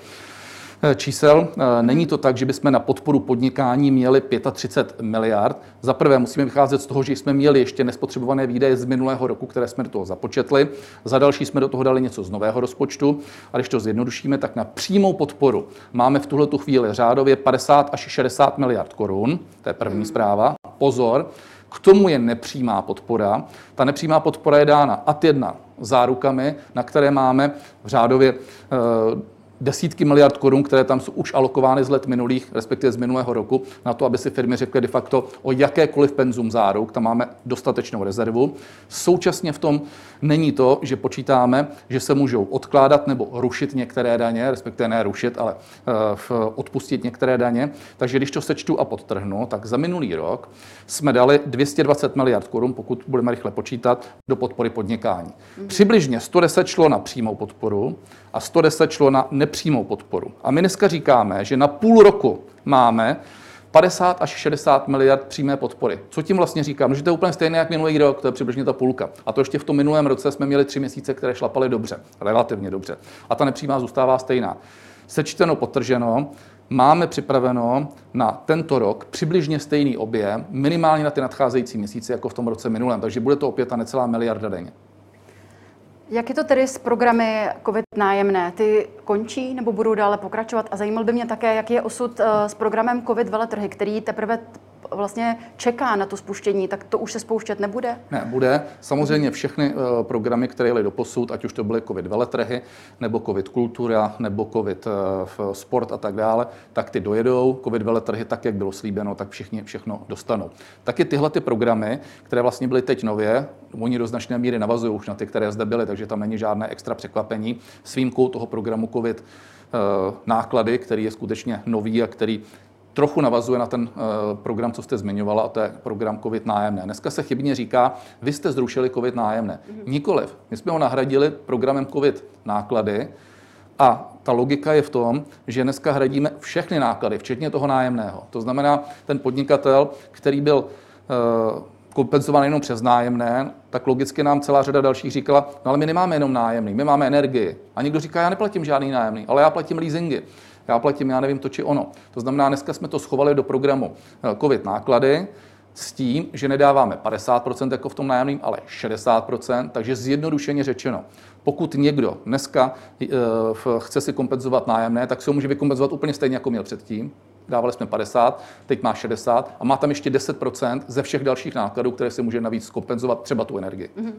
B: čísel. Není to tak, že bychom na podporu podnikání měli 35 miliard. Za prvé musíme vycházet z toho, že jsme měli ještě nespotřebované výdaje z minulého roku, které jsme do toho započetli. Za další jsme do toho dali něco z nového rozpočtu. A když to zjednodušíme, tak na přímou podporu máme v tuhle chvíli řádově 50 až 60 miliard korun. To je první zpráva. Pozor, k tomu je nepřímá podpora. Ta nepřímá podpora je dána ad jedna zárukami, na které máme v řádově eh, desítky miliard korun, které tam jsou už alokovány z let minulých, respektive z minulého roku, na to, aby si firmy řekly de facto o jakékoliv penzum záruk, tam máme dostatečnou rezervu. Současně v tom není to, že počítáme, že se můžou odkládat nebo rušit některé daně, respektive ne rušit, ale uh, odpustit některé daně. Takže když to sečtu a podtrhnu, tak za minulý rok jsme dali 220 miliard korun, pokud budeme rychle počítat, do podpory podnikání. Mm. Přibližně 110 šlo na přímou podporu a 110 šlo na nepřímou podporu. A my dneska říkáme, že na půl roku máme 50 až 60 miliard přímé podpory. Co tím vlastně říkám? No, že to je úplně stejné jak minulý rok, to je přibližně ta půlka. A to ještě v tom minulém roce jsme měli tři měsíce, které šlapaly dobře, relativně dobře. A ta nepřímá zůstává stejná. Sečteno, potrženo, máme připraveno na tento rok přibližně stejný objem, minimálně na ty nadcházející měsíce, jako v tom roce minulém. Takže bude to opět ta necelá miliarda denně.
A: Jak je to tedy s programy COVID nájemné? Ty končí nebo budou dále pokračovat? A zajímal by mě také, jaký je osud eh, s programem COVID veletrhy, který teprve vlastně čeká na to spuštění, tak to už se spouštět nebude?
B: Ne, bude. Samozřejmě všechny uh, programy, které jeli do posud, ať už to byly COVID veletrhy, nebo COVID kultura, nebo COVID uh, sport a tak dále, tak ty dojedou. COVID veletrhy, tak jak bylo slíbeno, tak všichni všechno dostanou. Taky tyhle ty programy, které vlastně byly teď nově, oni do značné míry navazují už na ty, které zde byly, takže tam není žádné extra překvapení. S výjimkou toho programu COVID eh, náklady, který je skutečně nový a který trochu navazuje na ten eh, program, co jste zmiňovala, a to je program COVID nájemné. Dneska se chybně říká, vy jste zrušili COVID nájemné. Mm-hmm. Nikoliv. My jsme ho nahradili programem COVID náklady a ta logika je v tom, že dneska hradíme všechny náklady, včetně toho nájemného. To znamená, ten podnikatel, který byl eh, kompenzovaný jenom přes nájemné, tak logicky nám celá řada dalších říkala, no ale my nemáme jenom nájemný, my máme energii. A někdo říká, já neplatím žádný nájemný, ale já platím leasingy já platím, já nevím, to či ono. To znamená, dneska jsme to schovali do programu eh, COVID náklady, s tím, že nedáváme 50% jako v tom nájemným, ale 60%, takže zjednodušeně řečeno, pokud někdo dneska e, chce si kompenzovat nájemné, tak si ho může vykompenzovat úplně stejně, jako měl předtím. Dávali jsme 50, teď má 60 a má tam ještě 10% ze všech dalších nákladů, které si může navíc kompenzovat třeba tu energii. Mm-hmm.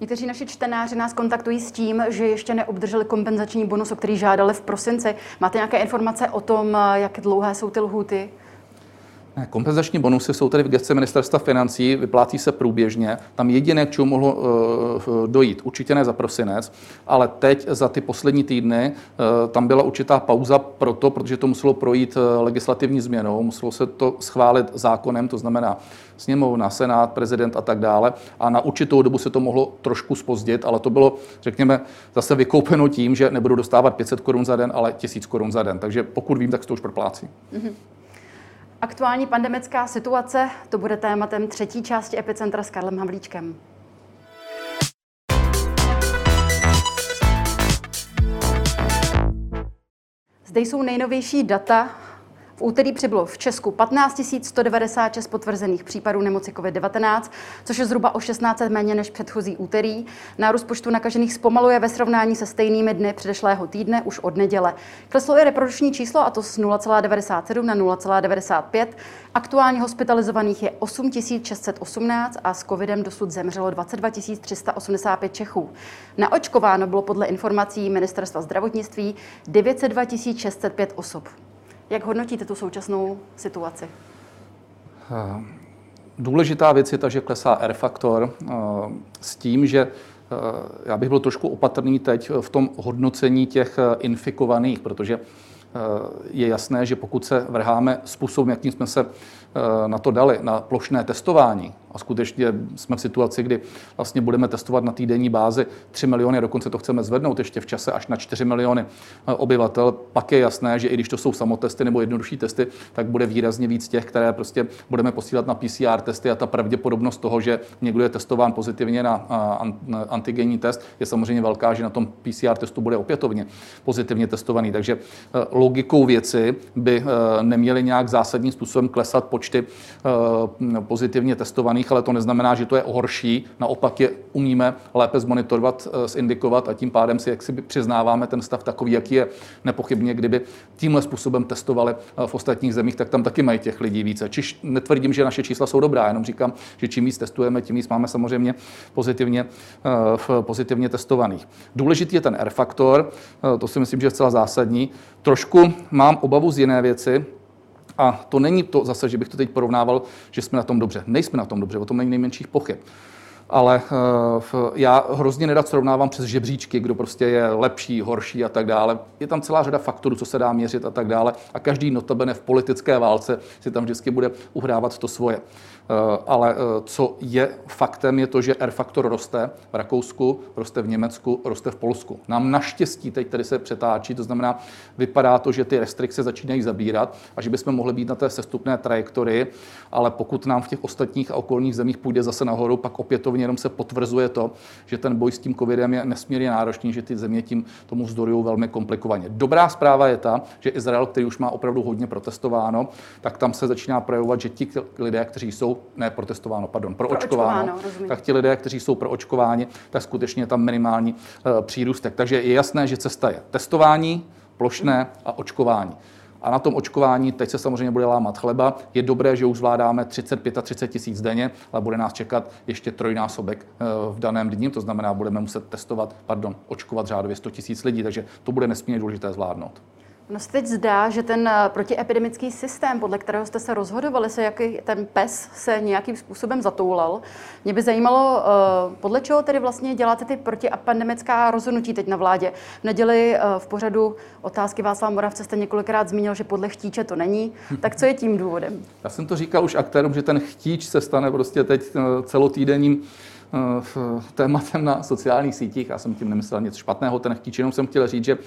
A: Někteří naši čtenáři nás kontaktují s tím, že ještě neobdrželi kompenzační bonus, o který žádali v prosinci. Máte nějaké informace o tom, jak dlouhé jsou ty lhuty?
B: Ne, kompenzační bonusy jsou tedy v gestce ministerstva financí, vyplácí se průběžně. Tam jediné, k čemu mohlo uh, dojít, určitě ne za prosinec, ale teď za ty poslední týdny uh, tam byla určitá pauza proto, protože to muselo projít uh, legislativní změnou, muselo se to schválit zákonem, to znamená sněmovna, senát, prezident a tak dále. A na určitou dobu se to mohlo trošku spozdit, ale to bylo, řekněme, zase vykoupeno tím, že nebudou dostávat 500 korun za den, ale 1000 korun za den. Takže pokud vím, tak se to už proplácí. Mm-hmm.
A: Aktuální pandemická situace, to bude tématem třetí části Epicentra s Karlem Havlíčkem. Zde jsou nejnovější data v úterý přibylo v Česku 15 196 potvrzených případů nemoci COVID-19, což je zhruba o 16 méně než předchozí úterý. Nárůst počtu nakažených zpomaluje ve srovnání se stejnými dny předešlého týdne už od neděle. Kleslo i reprodukční číslo, a to z 0,97 na 0,95. Aktuálně hospitalizovaných je 8 618 a s covidem dosud zemřelo 22 385 Čechů. Naočkováno bylo podle informací Ministerstva zdravotnictví 902 605 osob. Jak hodnotíte tu současnou situaci?
B: Eh, důležitá věc je ta, že klesá R-faktor eh, s tím, že eh, já bych byl trošku opatrný teď v tom hodnocení těch infikovaných, protože je jasné, že pokud se vrháme způsobem, jakým jsme se na to dali, na plošné testování, a skutečně jsme v situaci, kdy vlastně budeme testovat na týdenní bázi 3 miliony, dokonce to chceme zvednout ještě v čase až na 4 miliony eh, obyvatel. Pak je jasné, že i když to jsou samotesty nebo jednodušší testy, tak bude výrazně víc těch, které prostě budeme posílat na PCR testy a ta pravděpodobnost toho, že někdo je testován pozitivně na antigenní test, je samozřejmě velká, že na tom PCR testu bude opětovně pozitivně testovaný. Takže eh, logikou věci by neměly nějak zásadním způsobem klesat počty pozitivně testovaných, ale to neznamená, že to je horší. Naopak je umíme lépe zmonitorovat, zindikovat a tím pádem si jak si přiznáváme ten stav takový, jaký je nepochybně, kdyby tímhle způsobem testovali v ostatních zemích, tak tam taky mají těch lidí více. Čiž netvrdím, že naše čísla jsou dobrá, jenom říkám, že čím víc testujeme, tím víc máme samozřejmě pozitivně, pozitivně testovaných. Důležitý je ten R-faktor, to si myslím, že je zcela zásadní. Trošku mám obavu z jiné věci, a to není to zase, že bych to teď porovnával, že jsme na tom dobře. Nejsme na tom dobře, o tom není nejmenších pochyb. Ale uh, já hrozně nerad srovnávám přes žebříčky, kdo prostě je lepší, horší a tak dále. Je tam celá řada faktorů, co se dá měřit a tak dále. A každý notabene v politické válce si tam vždycky bude uhrávat to svoje. Eh, ale eh, co je faktem, je to, že R-faktor roste v Rakousku, roste v Německu, roste v Polsku. Nám naštěstí teď tady se přetáčí, to znamená, vypadá to, že ty restrikce začínají zabírat a že bychom mohli být na té sestupné trajektorii, ale pokud nám v těch ostatních a okolních zemích půjde zase nahoru, pak opětovně jenom se potvrzuje to, že ten boj s tím covidem je nesmírně náročný, že ty země tím tomu vzdorují velmi komplikovaně. Dobrá zpráva je ta, že Izrael, který už má opravdu hodně protestováno, tak tam se začíná projevovat, že ti lidé, kteří jsou ne protestováno, pardon, pro, pro očkováno, očkováno tak ti lidé, kteří jsou pro očkování, tak skutečně je tam minimální uh, přírůstek. Takže je jasné, že cesta je testování, plošné a očkování. A na tom očkování teď se samozřejmě bude lámat chleba. Je dobré, že už zvládáme 30, 35 tisíc denně, ale bude nás čekat ještě trojnásobek eh, v daném dní, to znamená, budeme muset testovat, pardon, očkovat řádově 100 tisíc lidí, takže to bude nesmírně důležité zvládnout.
A: No se teď zdá, že ten eh, protiepidemický systém, podle kterého jste se rozhodovali, se jaký ten PES se nějakým způsobem zatoulal. Mě by zajímalo, eh, podle čeho tedy vlastně děláte ty protiepidemická rozhodnutí teď na vládě. V neděli eh, v pořadu otázky Václava Moravce jste několikrát zmínil, že podle chtíče to není. Tak co je tím důvodem?
B: Já jsem to říkal už aktérům, že ten chtíč se stane prostě teď celotýdenním tématem na sociálních sítích. Já jsem tím nemyslel nic špatného, ten chtíč, jenom jsem chtěl říct, že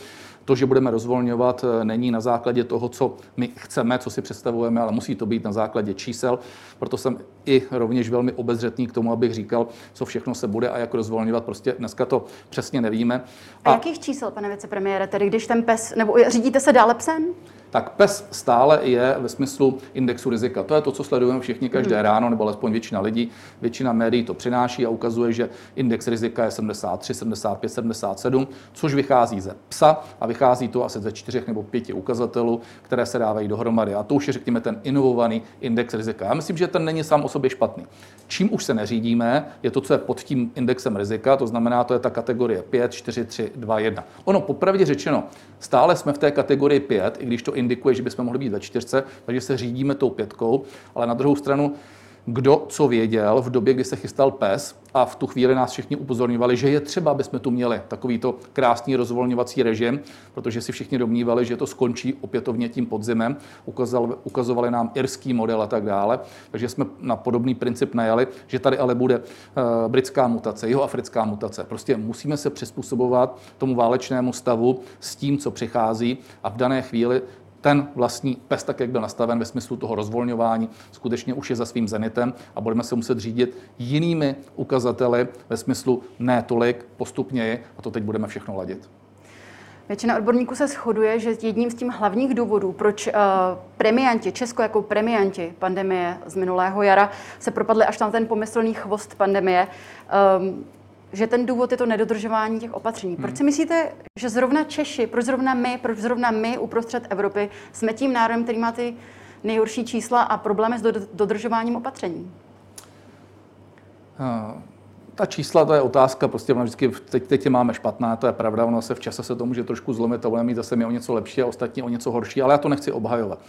B: to, že budeme rozvolňovat, eh, není na základě toho, co my chceme, co si představujeme, ale musí to být na základě čísel. Proto jsem i rovněž velmi obezřetný k tomu, abych říkal, co všechno se bude a jak rozvolňovat. Prostě dneska to přesně nevíme.
A: A, a jakých čísel, pane vicepremiére, tedy když ten PES, nebo řídíte se dále psem?
B: Tak PES stále je ve smyslu indexu rizika. To je to, co sledujeme všichni každé hmm. ráno, nebo alespoň většina lidí. Většina médií to přináší a ukazuje, že index rizika je 73, 75, 77, což vychází ze PSA a vychází to asi ze čtyřech nebo pěti ukazatelů, které se dávají dohromady. A to už je, řekněme, ten inovovaný index rizika. Já myslím, že ten není sám o sobě špatný. Čím už se neřídíme, je to, co je pod tím indexem rizika, to znamená, to je ta kategorie 5, 4, 3, 2, 1. Ono, popravdě řečeno, stále jsme v té kategorii 5, i když to indikuje, že bychom mohli být ve čtyřce, takže se řídíme tou pětkou, ale na druhou stranu kdo co věděl v době, kdy se chystal PES a v tu chvíli nás všichni upozorňovali, že je třeba, aby jsme tu měli takovýto krásný rozvolňovací režim, protože si všichni domnívali, že to skončí opětovně tím podzimem, ukazovali, nám irský model a tak dále, takže jsme na podobný princip najali, že tady ale bude uh, britská mutace, jeho africká mutace. Prostě musíme se přizpůsobovat tomu válečnému stavu s tím, co přichází. A v dané chvíli ten vlastní PES, tak jak byl nastaven ve smyslu toho rozvolňování, skutečně už je za svým zenitem a budeme se muset řídit jinými ukazateli ve smyslu ne tolik, postupně je a to teď budeme všechno ladit.
A: Většina odborníků se shoduje, že jedním z těch hlavních důvodů, proč uh, premianti, Česko jako premianti pandemie z minulého jara se propadli až na ten pomyslný chvost pandemie, um, že ten důvod je to nedodržování těch opatření. Proč si hmm. myslíte, že zrovna Češi, proč zrovna my, proč zrovna my uprostřed Evropy jsme tím národem, který má ty nejhorší čísla a problémy s dodržováním opatření?
B: Ta čísla, to je otázka, prostě vždycky, teď, teď je máme špatná, to je pravda, ono se v čase se to může trošku zlomit a budeme mít zase my o něco lepší a ostatní o něco horší, ale já to nechci obhajovat.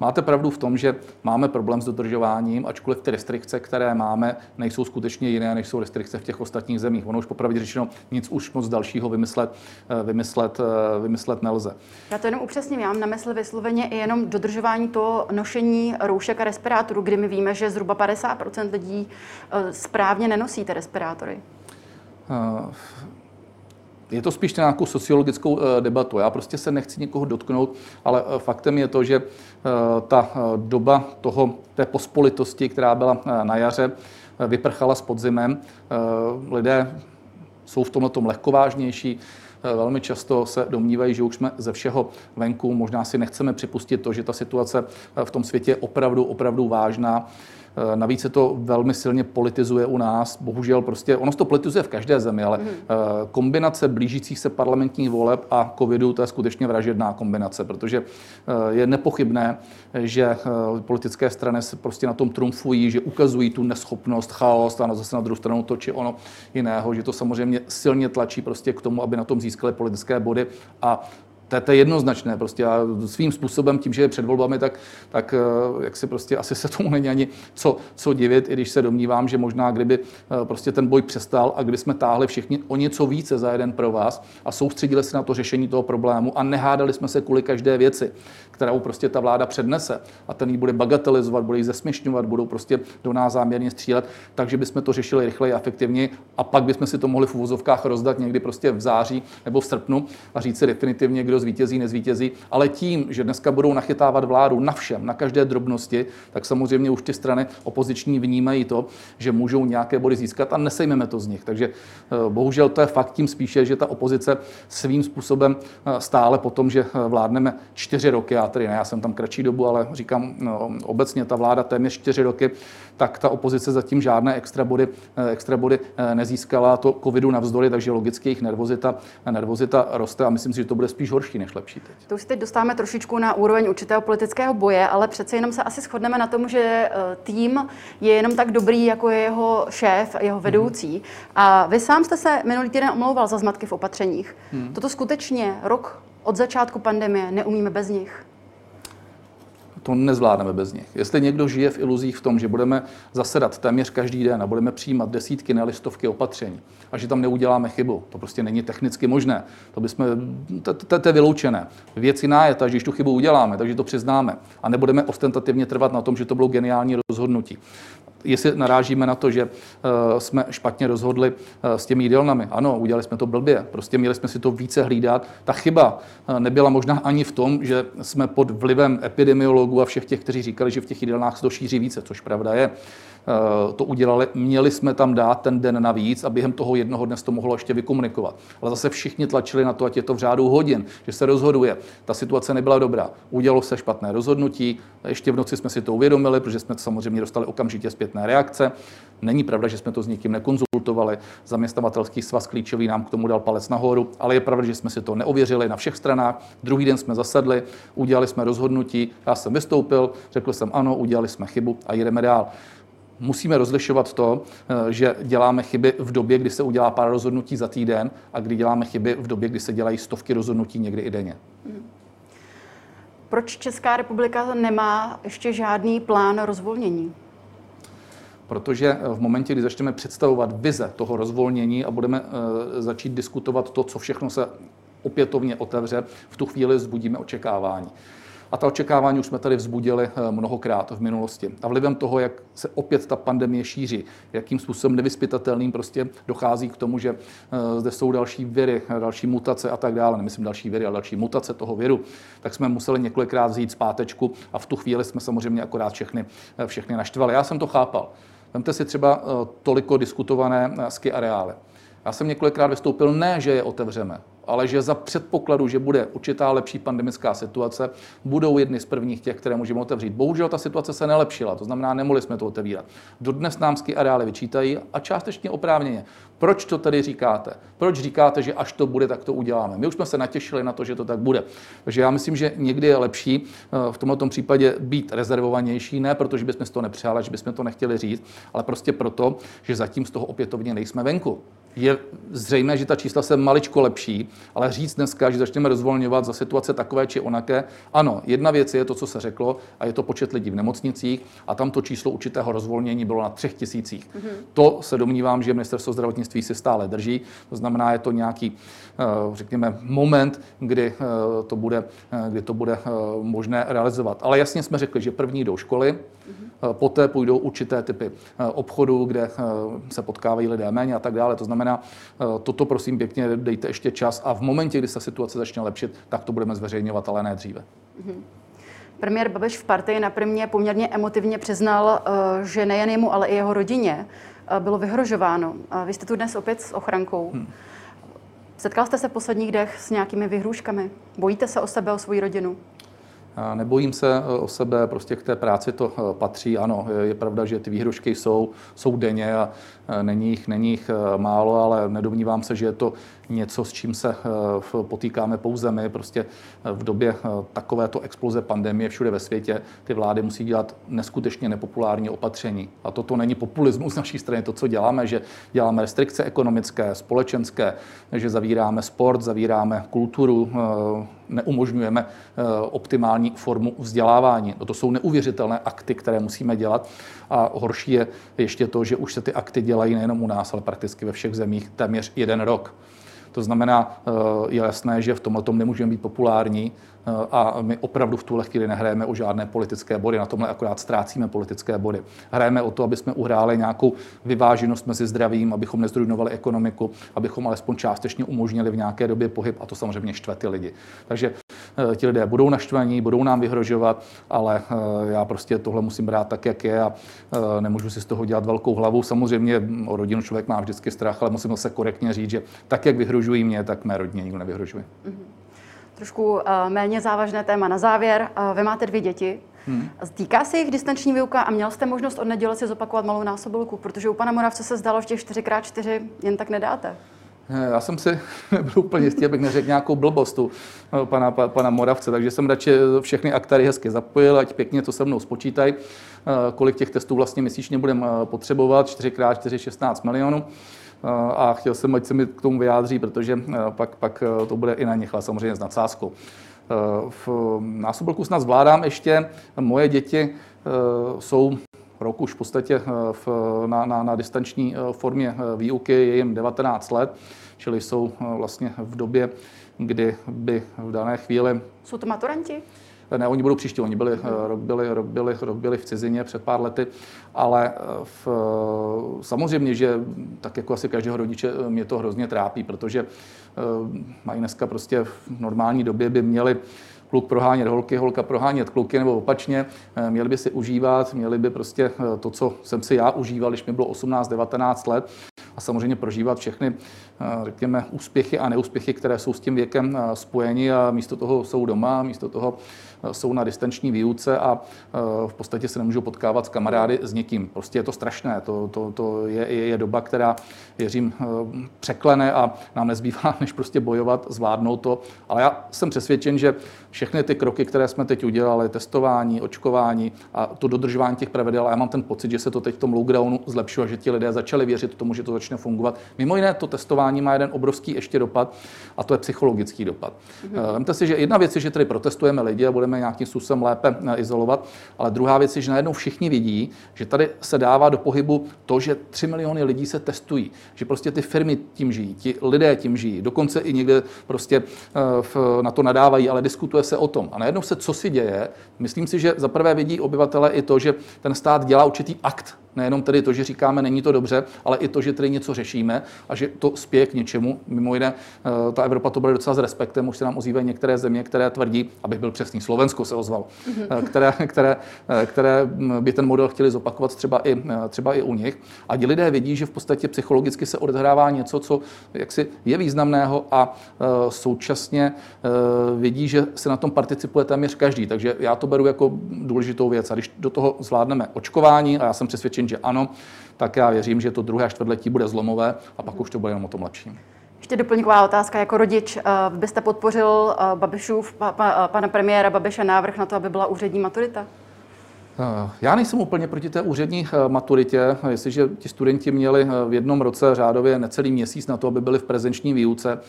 B: Máte pravdu v tom, že máme problém s dodržováním, ačkoliv ty restrikce, které máme, nejsou skutečně jiné, než jsou restrikce v těch ostatních zemích. Ono už popravdě řečeno nic už moc dalšího vymyslet, eh, vymyslet, eh, vymyslet nelze.
A: Já to jenom upřesním, já mám na mysli vysloveně i jenom dodržování toho nošení roušek a respirátorů, kdy my víme, že zhruba 50% lidí eh, správně nenosí ty respirátory. Uh
B: je to spíš nějakou sociologickou eh, debatu. Já prostě se nechci někoho dotknout, ale eh, faktem je to, že eh, ta doba toho, té pospolitosti, která byla na jaře, vyprchala s podzimem. Lidé jsou v tomhle lehkovážnější, velmi často se domnívají, že už jsme ze všeho venku. Možná si nechceme připustit to, že ta situace v tom světě je opravdu, opravdu vážná. Eh, navíc se to velmi silně politizuje u nás. Bohužel prostě, ono se to politizuje v každé zemi, ale mm. kombinace blížících se parlamentních voleb a covidu, to je skutečně vražedná kombinace, protože eh, je nepochybné, že politické strany se prostě na tom trumfují, že ukazují tu neschopnost, chaos a zase na druhou stranu to či ono jiného, že to samozřejmě silně tlačí prostě k tomu, aby na tom získali politické body a to, to je jednoznačné. Prostě a svým způsobem, tím, že je před volbami, tak, tak eh, jak si prostě asi se tomu není ani co, co divit, i když se domnívám, že možná kdyby eh, prostě ten boj přestal a kdyby jsme táhli všichni o něco více za jeden pro vás a soustředili se na to řešení toho problému a nehádali jsme se kvůli každé věci, kterou prostě ta vláda přednese a ten ji bude bagatelizovat, bude ji zesměšňovat, budou prostě do nás záměrně střílet, takže bychom to řešili rychleji a efektivněji a pak bychom si to mohli v uvozovkách rozdat někdy prostě v září nebo v srpnu a říct si definitivně, kdo zvítězí, nezvítězí, ale tím, že dneska budou nachytávat vládu na všem, na každé drobnosti, tak samozřejmě už ty strany opoziční vnímají to, že můžou nějaké body získat a nesejmeme to z nich. Takže eh, bohužel to je fakt tím spíše, že ta opozice svým způsobem eh, stále po tom, že eh, vládneme čtyři roky, já tedy ne, já jsem tam kratší dobu, ale říkám no, obecně ta vláda téměř čtyři roky, tak ta opozice zatím žádné extra body, extra body nezískala, to covidu navzdory, takže logicky jejich nervozita, nervozita roste a myslím si, že to bude spíš horší než lepší teď.
A: To už teď dostáváme trošičku na úroveň určitého politického boje, ale přece jenom se asi shodneme na tom, že eh, tým je jenom tak dobrý, jako je jeho šéf, jeho mhm. vedoucí. Hmm. A vy sám jste se minulý týden omlouval za zmatky v opatřeních. Hmm. Toto skutečně rok od začátku pandemie neumíme bez nich
B: to nezvládneme bez nich. Jestli někdo žije v iluzích v tom, že budeme zasedat téměř každý den a budeme přijímat desítky, ne listovky opatření a že tam neuděláme chybu, to prostě není technicky možné. To, bychom, to, je vyloučené. Věc jiná je ta, že když tu chybu uděláme, takže to přiznáme a nebudeme ostentativně trvat na tom, že to bylo geniální rozhodnutí jestli narážíme na to, že eh, jsme špatně rozhodli eh, s těmi jídelnami. Ano, udělali jsme to blbě, prostě měli jsme si to více hlídat. Ta chyba eh, nebyla možná ani v tom, že jsme pod vlivem epidemiologů a všech těch, kteří říkali, že v těch jídelnách se to šíří více, což pravda je. Eh, to udělali. Měli jsme tam dát ten den navíc a během toho jednoho dne to mohlo ještě vykomunikovat. Ale zase všichni tlačili na to, ať je to v řádu hodin, že se rozhoduje. Ta situace nebyla dobrá. Udělalo se špatné rozhodnutí, ještě v noci jsme si to uvědomili, protože jsme samozřejmě dostali okamžitě zpětné reakce. Není pravda, že jsme to s nikým nekonzultovali. Zaměstnavatelský svaz klíčový nám k tomu dal palec nahoru, ale je pravda, že jsme si to neověřili na všech stranách. Druhý den jsme zasedli, udělali jsme rozhodnutí, já jsem vystoupil, řekl jsem ano, udělali jsme chybu a jdeme dál musíme rozlišovat to, eh, že děláme chyby v době, kdy se udělá pár rozhodnutí za týden a kdy děláme chyby v době, kdy se dělají stovky rozhodnutí někdy i denně.
A: Proč Česká republika nemá ještě žádný plán rozvolnění?
B: Protože eh, v momentě, kdy začneme představovat vize toho rozvolnění a budeme eh, začít diskutovat to, co všechno se opětovně otevře, v tu chvíli vzbudíme očekávání. A ta očekávání už jsme tady vzbudili eh, mnohokrát v minulosti. A vlivem toho, jak se opět ta pandemie šíří, jakým způsobem nevyspytatelným prostě dochází k tomu, že eh, zde jsou další viry, další mutace a tak dále, nemyslím další viry, ale další mutace toho viru, tak jsme museli několikrát vzít zpátečku a v tu chvíli jsme samozřejmě akorát všechny, eh, všechny naštvali. Já jsem to chápal. Vemte si třeba toliko diskutované ski areály. Já jsem několikrát vystoupil, ne, že je otevřeme, ale že za předpokladu, že bude určitá lepší pandemická situace, budou jedny z prvních těch, které můžeme otevřít. Bohužel ta situace se nelepšila, to znamená, nemohli jsme to otevírat. Dodnes nám ski areály vyčítají a částečně oprávněně. Proč to tedy říkáte? Proč říkáte, že až to bude, tak to uděláme? My už jsme se natěšili na to, že to tak bude. Takže já myslím, že někdy je lepší eh, v tomto případě být rezervovanější, ne protože bychom to nepřáli, že bychom to nechtěli říct, ale prostě proto, že zatím z toho opětovně nejsme venku je zřejmé, že ta čísla se maličko lepší, ale říct dneska, že začneme rozvolňovat za situace takové či onaké, ano, jedna věc je to, co se řeklo, a je to počet lidí v nemocnicích, a tam to číslo určitého rozvolnění bylo na třech tisících. Mm-hmm. To se domnívám, že ministerstvo zdravotnictví si stále drží, to znamená, je to nějaký, eh, řekněme, moment, kdy eh, to bude, eh, kdy to bude možné realizovat. Ale jasně jsme řekli, že první jdou školy, mm-hmm. Poté půjdou určité typy obchodů, kde se potkávají lidé méně a tak dále. To znamená, eh, toto prosím pěkně dejte ještě čas a v momentě, kdy se situace začne lepšit, tak to budeme zveřejňovat, ale ne dříve. Mm-hmm.
A: Premiér Babiš v partii na primě poměrně emotivně přiznal, eh, že nejen jemu, ale i jeho rodině eh, bylo vyhrožováno. Vy jste tu dnes opět s ochrankou. Hmm. Setkal jste se v posledních dnech s nějakými vyhrůžkami? Bojíte se o sebe, o svoji rodinu?
B: Nebojím se e, o sebe, prostě k té práci to e, patří. Ano, je pravda, že ty výhrušky jsou, jsou denně a e, není jich, není jich málo, ale nedomnívám se, že je to něco, s čím se potýkáme pouze my. Prostě v době takovéto exploze pandemie všude ve světě ty vlády musí dělat neskutečně nepopulární opatření. A toto není populismus z naší strany. To, co děláme, že děláme restrikce ekonomické, společenské, že zavíráme sport, zavíráme kulturu, neumožňujeme optimální formu vzdělávání. No to jsou neuvěřitelné akty, které musíme dělat. A horší je ještě to, že už se ty akty dělají nejenom u nás, ale prakticky ve všech zemích téměř jeden rok. To znamená, eh, je jasné, že v tomhle tom nemůžeme být populární eh, a my opravdu v tuhle chvíli nehrajeme o žádné politické body, na tomhle akorát ztrácíme politické body. Hrajeme o to, aby jsme uhráli nějakou vyváženost mezi zdravím, abychom nezdrujnovali ekonomiku, abychom alespoň částečně umožnili v nějaké době pohyb a to samozřejmě štve ty lidi. Takže ti lidé budou naštvaní, budou nám vyhrožovat, ale eh, já prostě tohle musím brát tak, jak je a eh, nemůžu si z toho dělat velkou hlavu. Samozřejmě o rodinu člověk má vždycky strach, ale musím se korektně říct, že tak, jak vyhrožují mě, tak mé rodině nikdo nevyhrožuje. Mm-hmm.
A: Trošku méně závažné téma na závěr. Vy máte dvě děti. Hmm. Týká se jich distanční výuka a měl jste možnost od neděle si zopakovat malou násobilku, protože u pana Moravce se zdalo, že těch 4x4 jen tak nedáte.
B: Já jsem si nebyl úplně jistý, abych neřekl nějakou blbost tu eh, pana, pana Moravce, takže jsem radši všechny aktáry hezky zapojil, ať pěkně to se mnou spočítají, eh, kolik těch testů vlastně měsíčně budeme eh, potřebovat, 4x4, 16 milionů. A chtěl jsem, ať se mi k tomu vyjádří, protože pak, pak to bude i na nich, ale samozřejmě s nadsázkou. V násobilku snad zvládám ještě. Moje děti jsou rok už v podstatě eh, v, na, na, na distanční eh, formě eh, výuky, je jim 19 let, čili jsou vlastně v době, kdy by v dané chvíli...
A: Jsou to maturanti?
B: Ne, oni budou příště, oni byli, rok, byli, rok, byli, rok byli v cizině před pár lety, ale v, samozřejmě, že tak jako asi každého rodiče mě to hrozně trápí, protože mají dneska prostě v normální době by měli kluk prohánět holky, holka prohánět kluky nebo opačně. Eh, měli by si užívat, měli by prostě eh, to, co jsem si já užíval, když mi bylo 18-19 let a samozřejmě prožívat všechny, eh, řekněme, úspěchy a neúspěchy, které jsou s tím věkem spojeni a místo toho jsou doma, místo toho jsou na distanční výuce a v podstatě se nemůžou potkávat s kamarády s někým. Prostě je to strašné. To, to, to je, je, je doba, která, věřím, překlene a nám nezbývá, než prostě bojovat, zvládnout to. Ale já jsem přesvědčen, že všechny ty kroky, které jsme teď udělali, testování, očkování a to dodržování těch pravidel, a já mám ten pocit, že se to teď v tom lockdownu zlepšilo, že ti lidé začali věřit tomu, že to začne fungovat. Mimo jiné, to testování má jeden obrovský ještě dopad, a to je psychologický dopad. Mm-hmm. Vemte si, že jedna věc je, že tady protestujeme lidi a budeme nějakým způsobem lépe eh, izolovat, ale druhá věc je, že najednou všichni vidí, že tady se dává do pohybu to, že 3 miliony lidí se testují, že prostě ty firmy tím žijí, ti lidé tím žijí, dokonce i někde prostě eh, na to nadávají, ale diskutuje se o tom. A najednou se co si děje, myslím si, že za prvé vidí obyvatele i to, že ten stát dělá určitý akt Nejenom tedy to, že říkáme, není to dobře, ale i to, že tady něco řešíme a že to spěje k něčemu. Mimo jiné, eh, ta Evropa to bude docela s respektem. Už se nám ozývají některé země, které tvrdí, abych byl přesný, Slovensko se ozval, mm-hmm. které, které, eh, které by ten model chtěli zopakovat třeba i, třeba i u nich. A ti lidé vidí, že v podstatě psychologicky se odehrává něco, co jaksi je významného a současně vidí, že se na tom participuje téměř každý. Takže já to beru jako důležitou věc. A když do toho zvládneme očkování, a já jsem přesvědčen, přesvědčen, že ano, tak já věřím, že to druhé čtvrtletí bude zlomové a pak už to bude jenom o tom lepším.
A: Ještě doplňková otázka. Jako rodič eh, byste podpořil eh, Babišův, pa, pa, pana premiéra Babiše návrh na to, aby byla úřední maturita?
B: Eh, já nejsem úplně proti té úřední maturitě. Jestliže ti studenti měli v jednom roce řádově necelý měsíc na to, aby byli v prezenční výuce,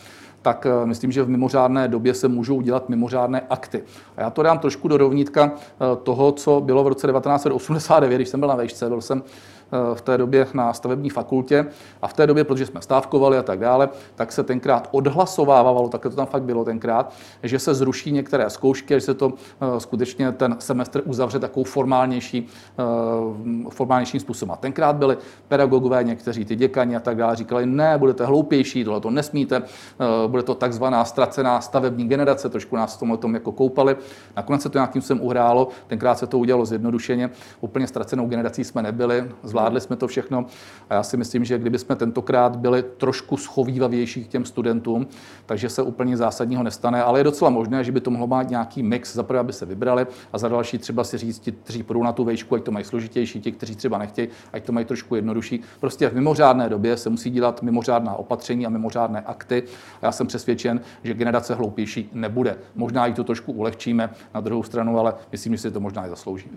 B: tak myslím, že v mimořádné době se můžou dělat mimořádné akty. A já to dám trošku do rovnítka toho, co bylo v roce 1989, když jsem byl na vejšce, byl jsem v té době na stavební fakultě a v té době, protože jsme stávkovali a tak dále, tak se tenkrát odhlasovávalo, tak to tam fakt bylo tenkrát, že se zruší některé zkoušky, že se to eh, skutečně ten semestr uzavře takovou formálnější, eh, formálnějším způsobem. A tenkrát byli pedagogové, někteří ty děkani a tak dále, říkali, ne, budete hloupější, tohle to nesmíte, eh, bude to takzvaná ztracená stavební generace, trošku nás v tom, jako koupali. Nakonec se to nějakým způsobem uhrálo, tenkrát se to udělalo zjednodušeně, úplně ztracenou generací jsme nebyli, zvládli jsme to všechno a já si myslím, že kdyby jsme tentokrát byli trošku schovývavější k těm studentům, takže se úplně zásadního nestane, ale je docela možné, že by to mohlo mít nějaký mix, za prvé, aby se vybrali a za další třeba si říct, ti, kteří půjdou na tu vejšku, ať to mají složitější, ti, kteří třeba nechtějí, ať to mají trošku jednodušší. Prostě v mimořádné době se musí dělat mimořádná opatření a mimořádné akty. A já jsem přesvědčen, že generace hloupější nebude. Možná i to trošku ulehčíme na druhou stranu, ale myslím, že si to možná i zaslouží.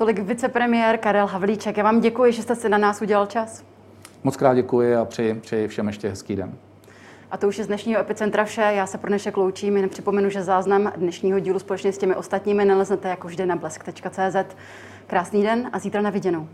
A: Tolik vicepremiér Karel Havlíček. Já vám děkuji, že jste si na nás udělal čas.
B: Moc krát děkuji a přeji, přeji všem ještě hezký den.
A: A to už je z dnešního Epicentra vše. Já se pro dnešek loučím. Jen připomenu, že záznam dnešního dílu společně s těmi ostatními naleznete jako vždy na blesk.cz. Krásný den a zítra na viděnou.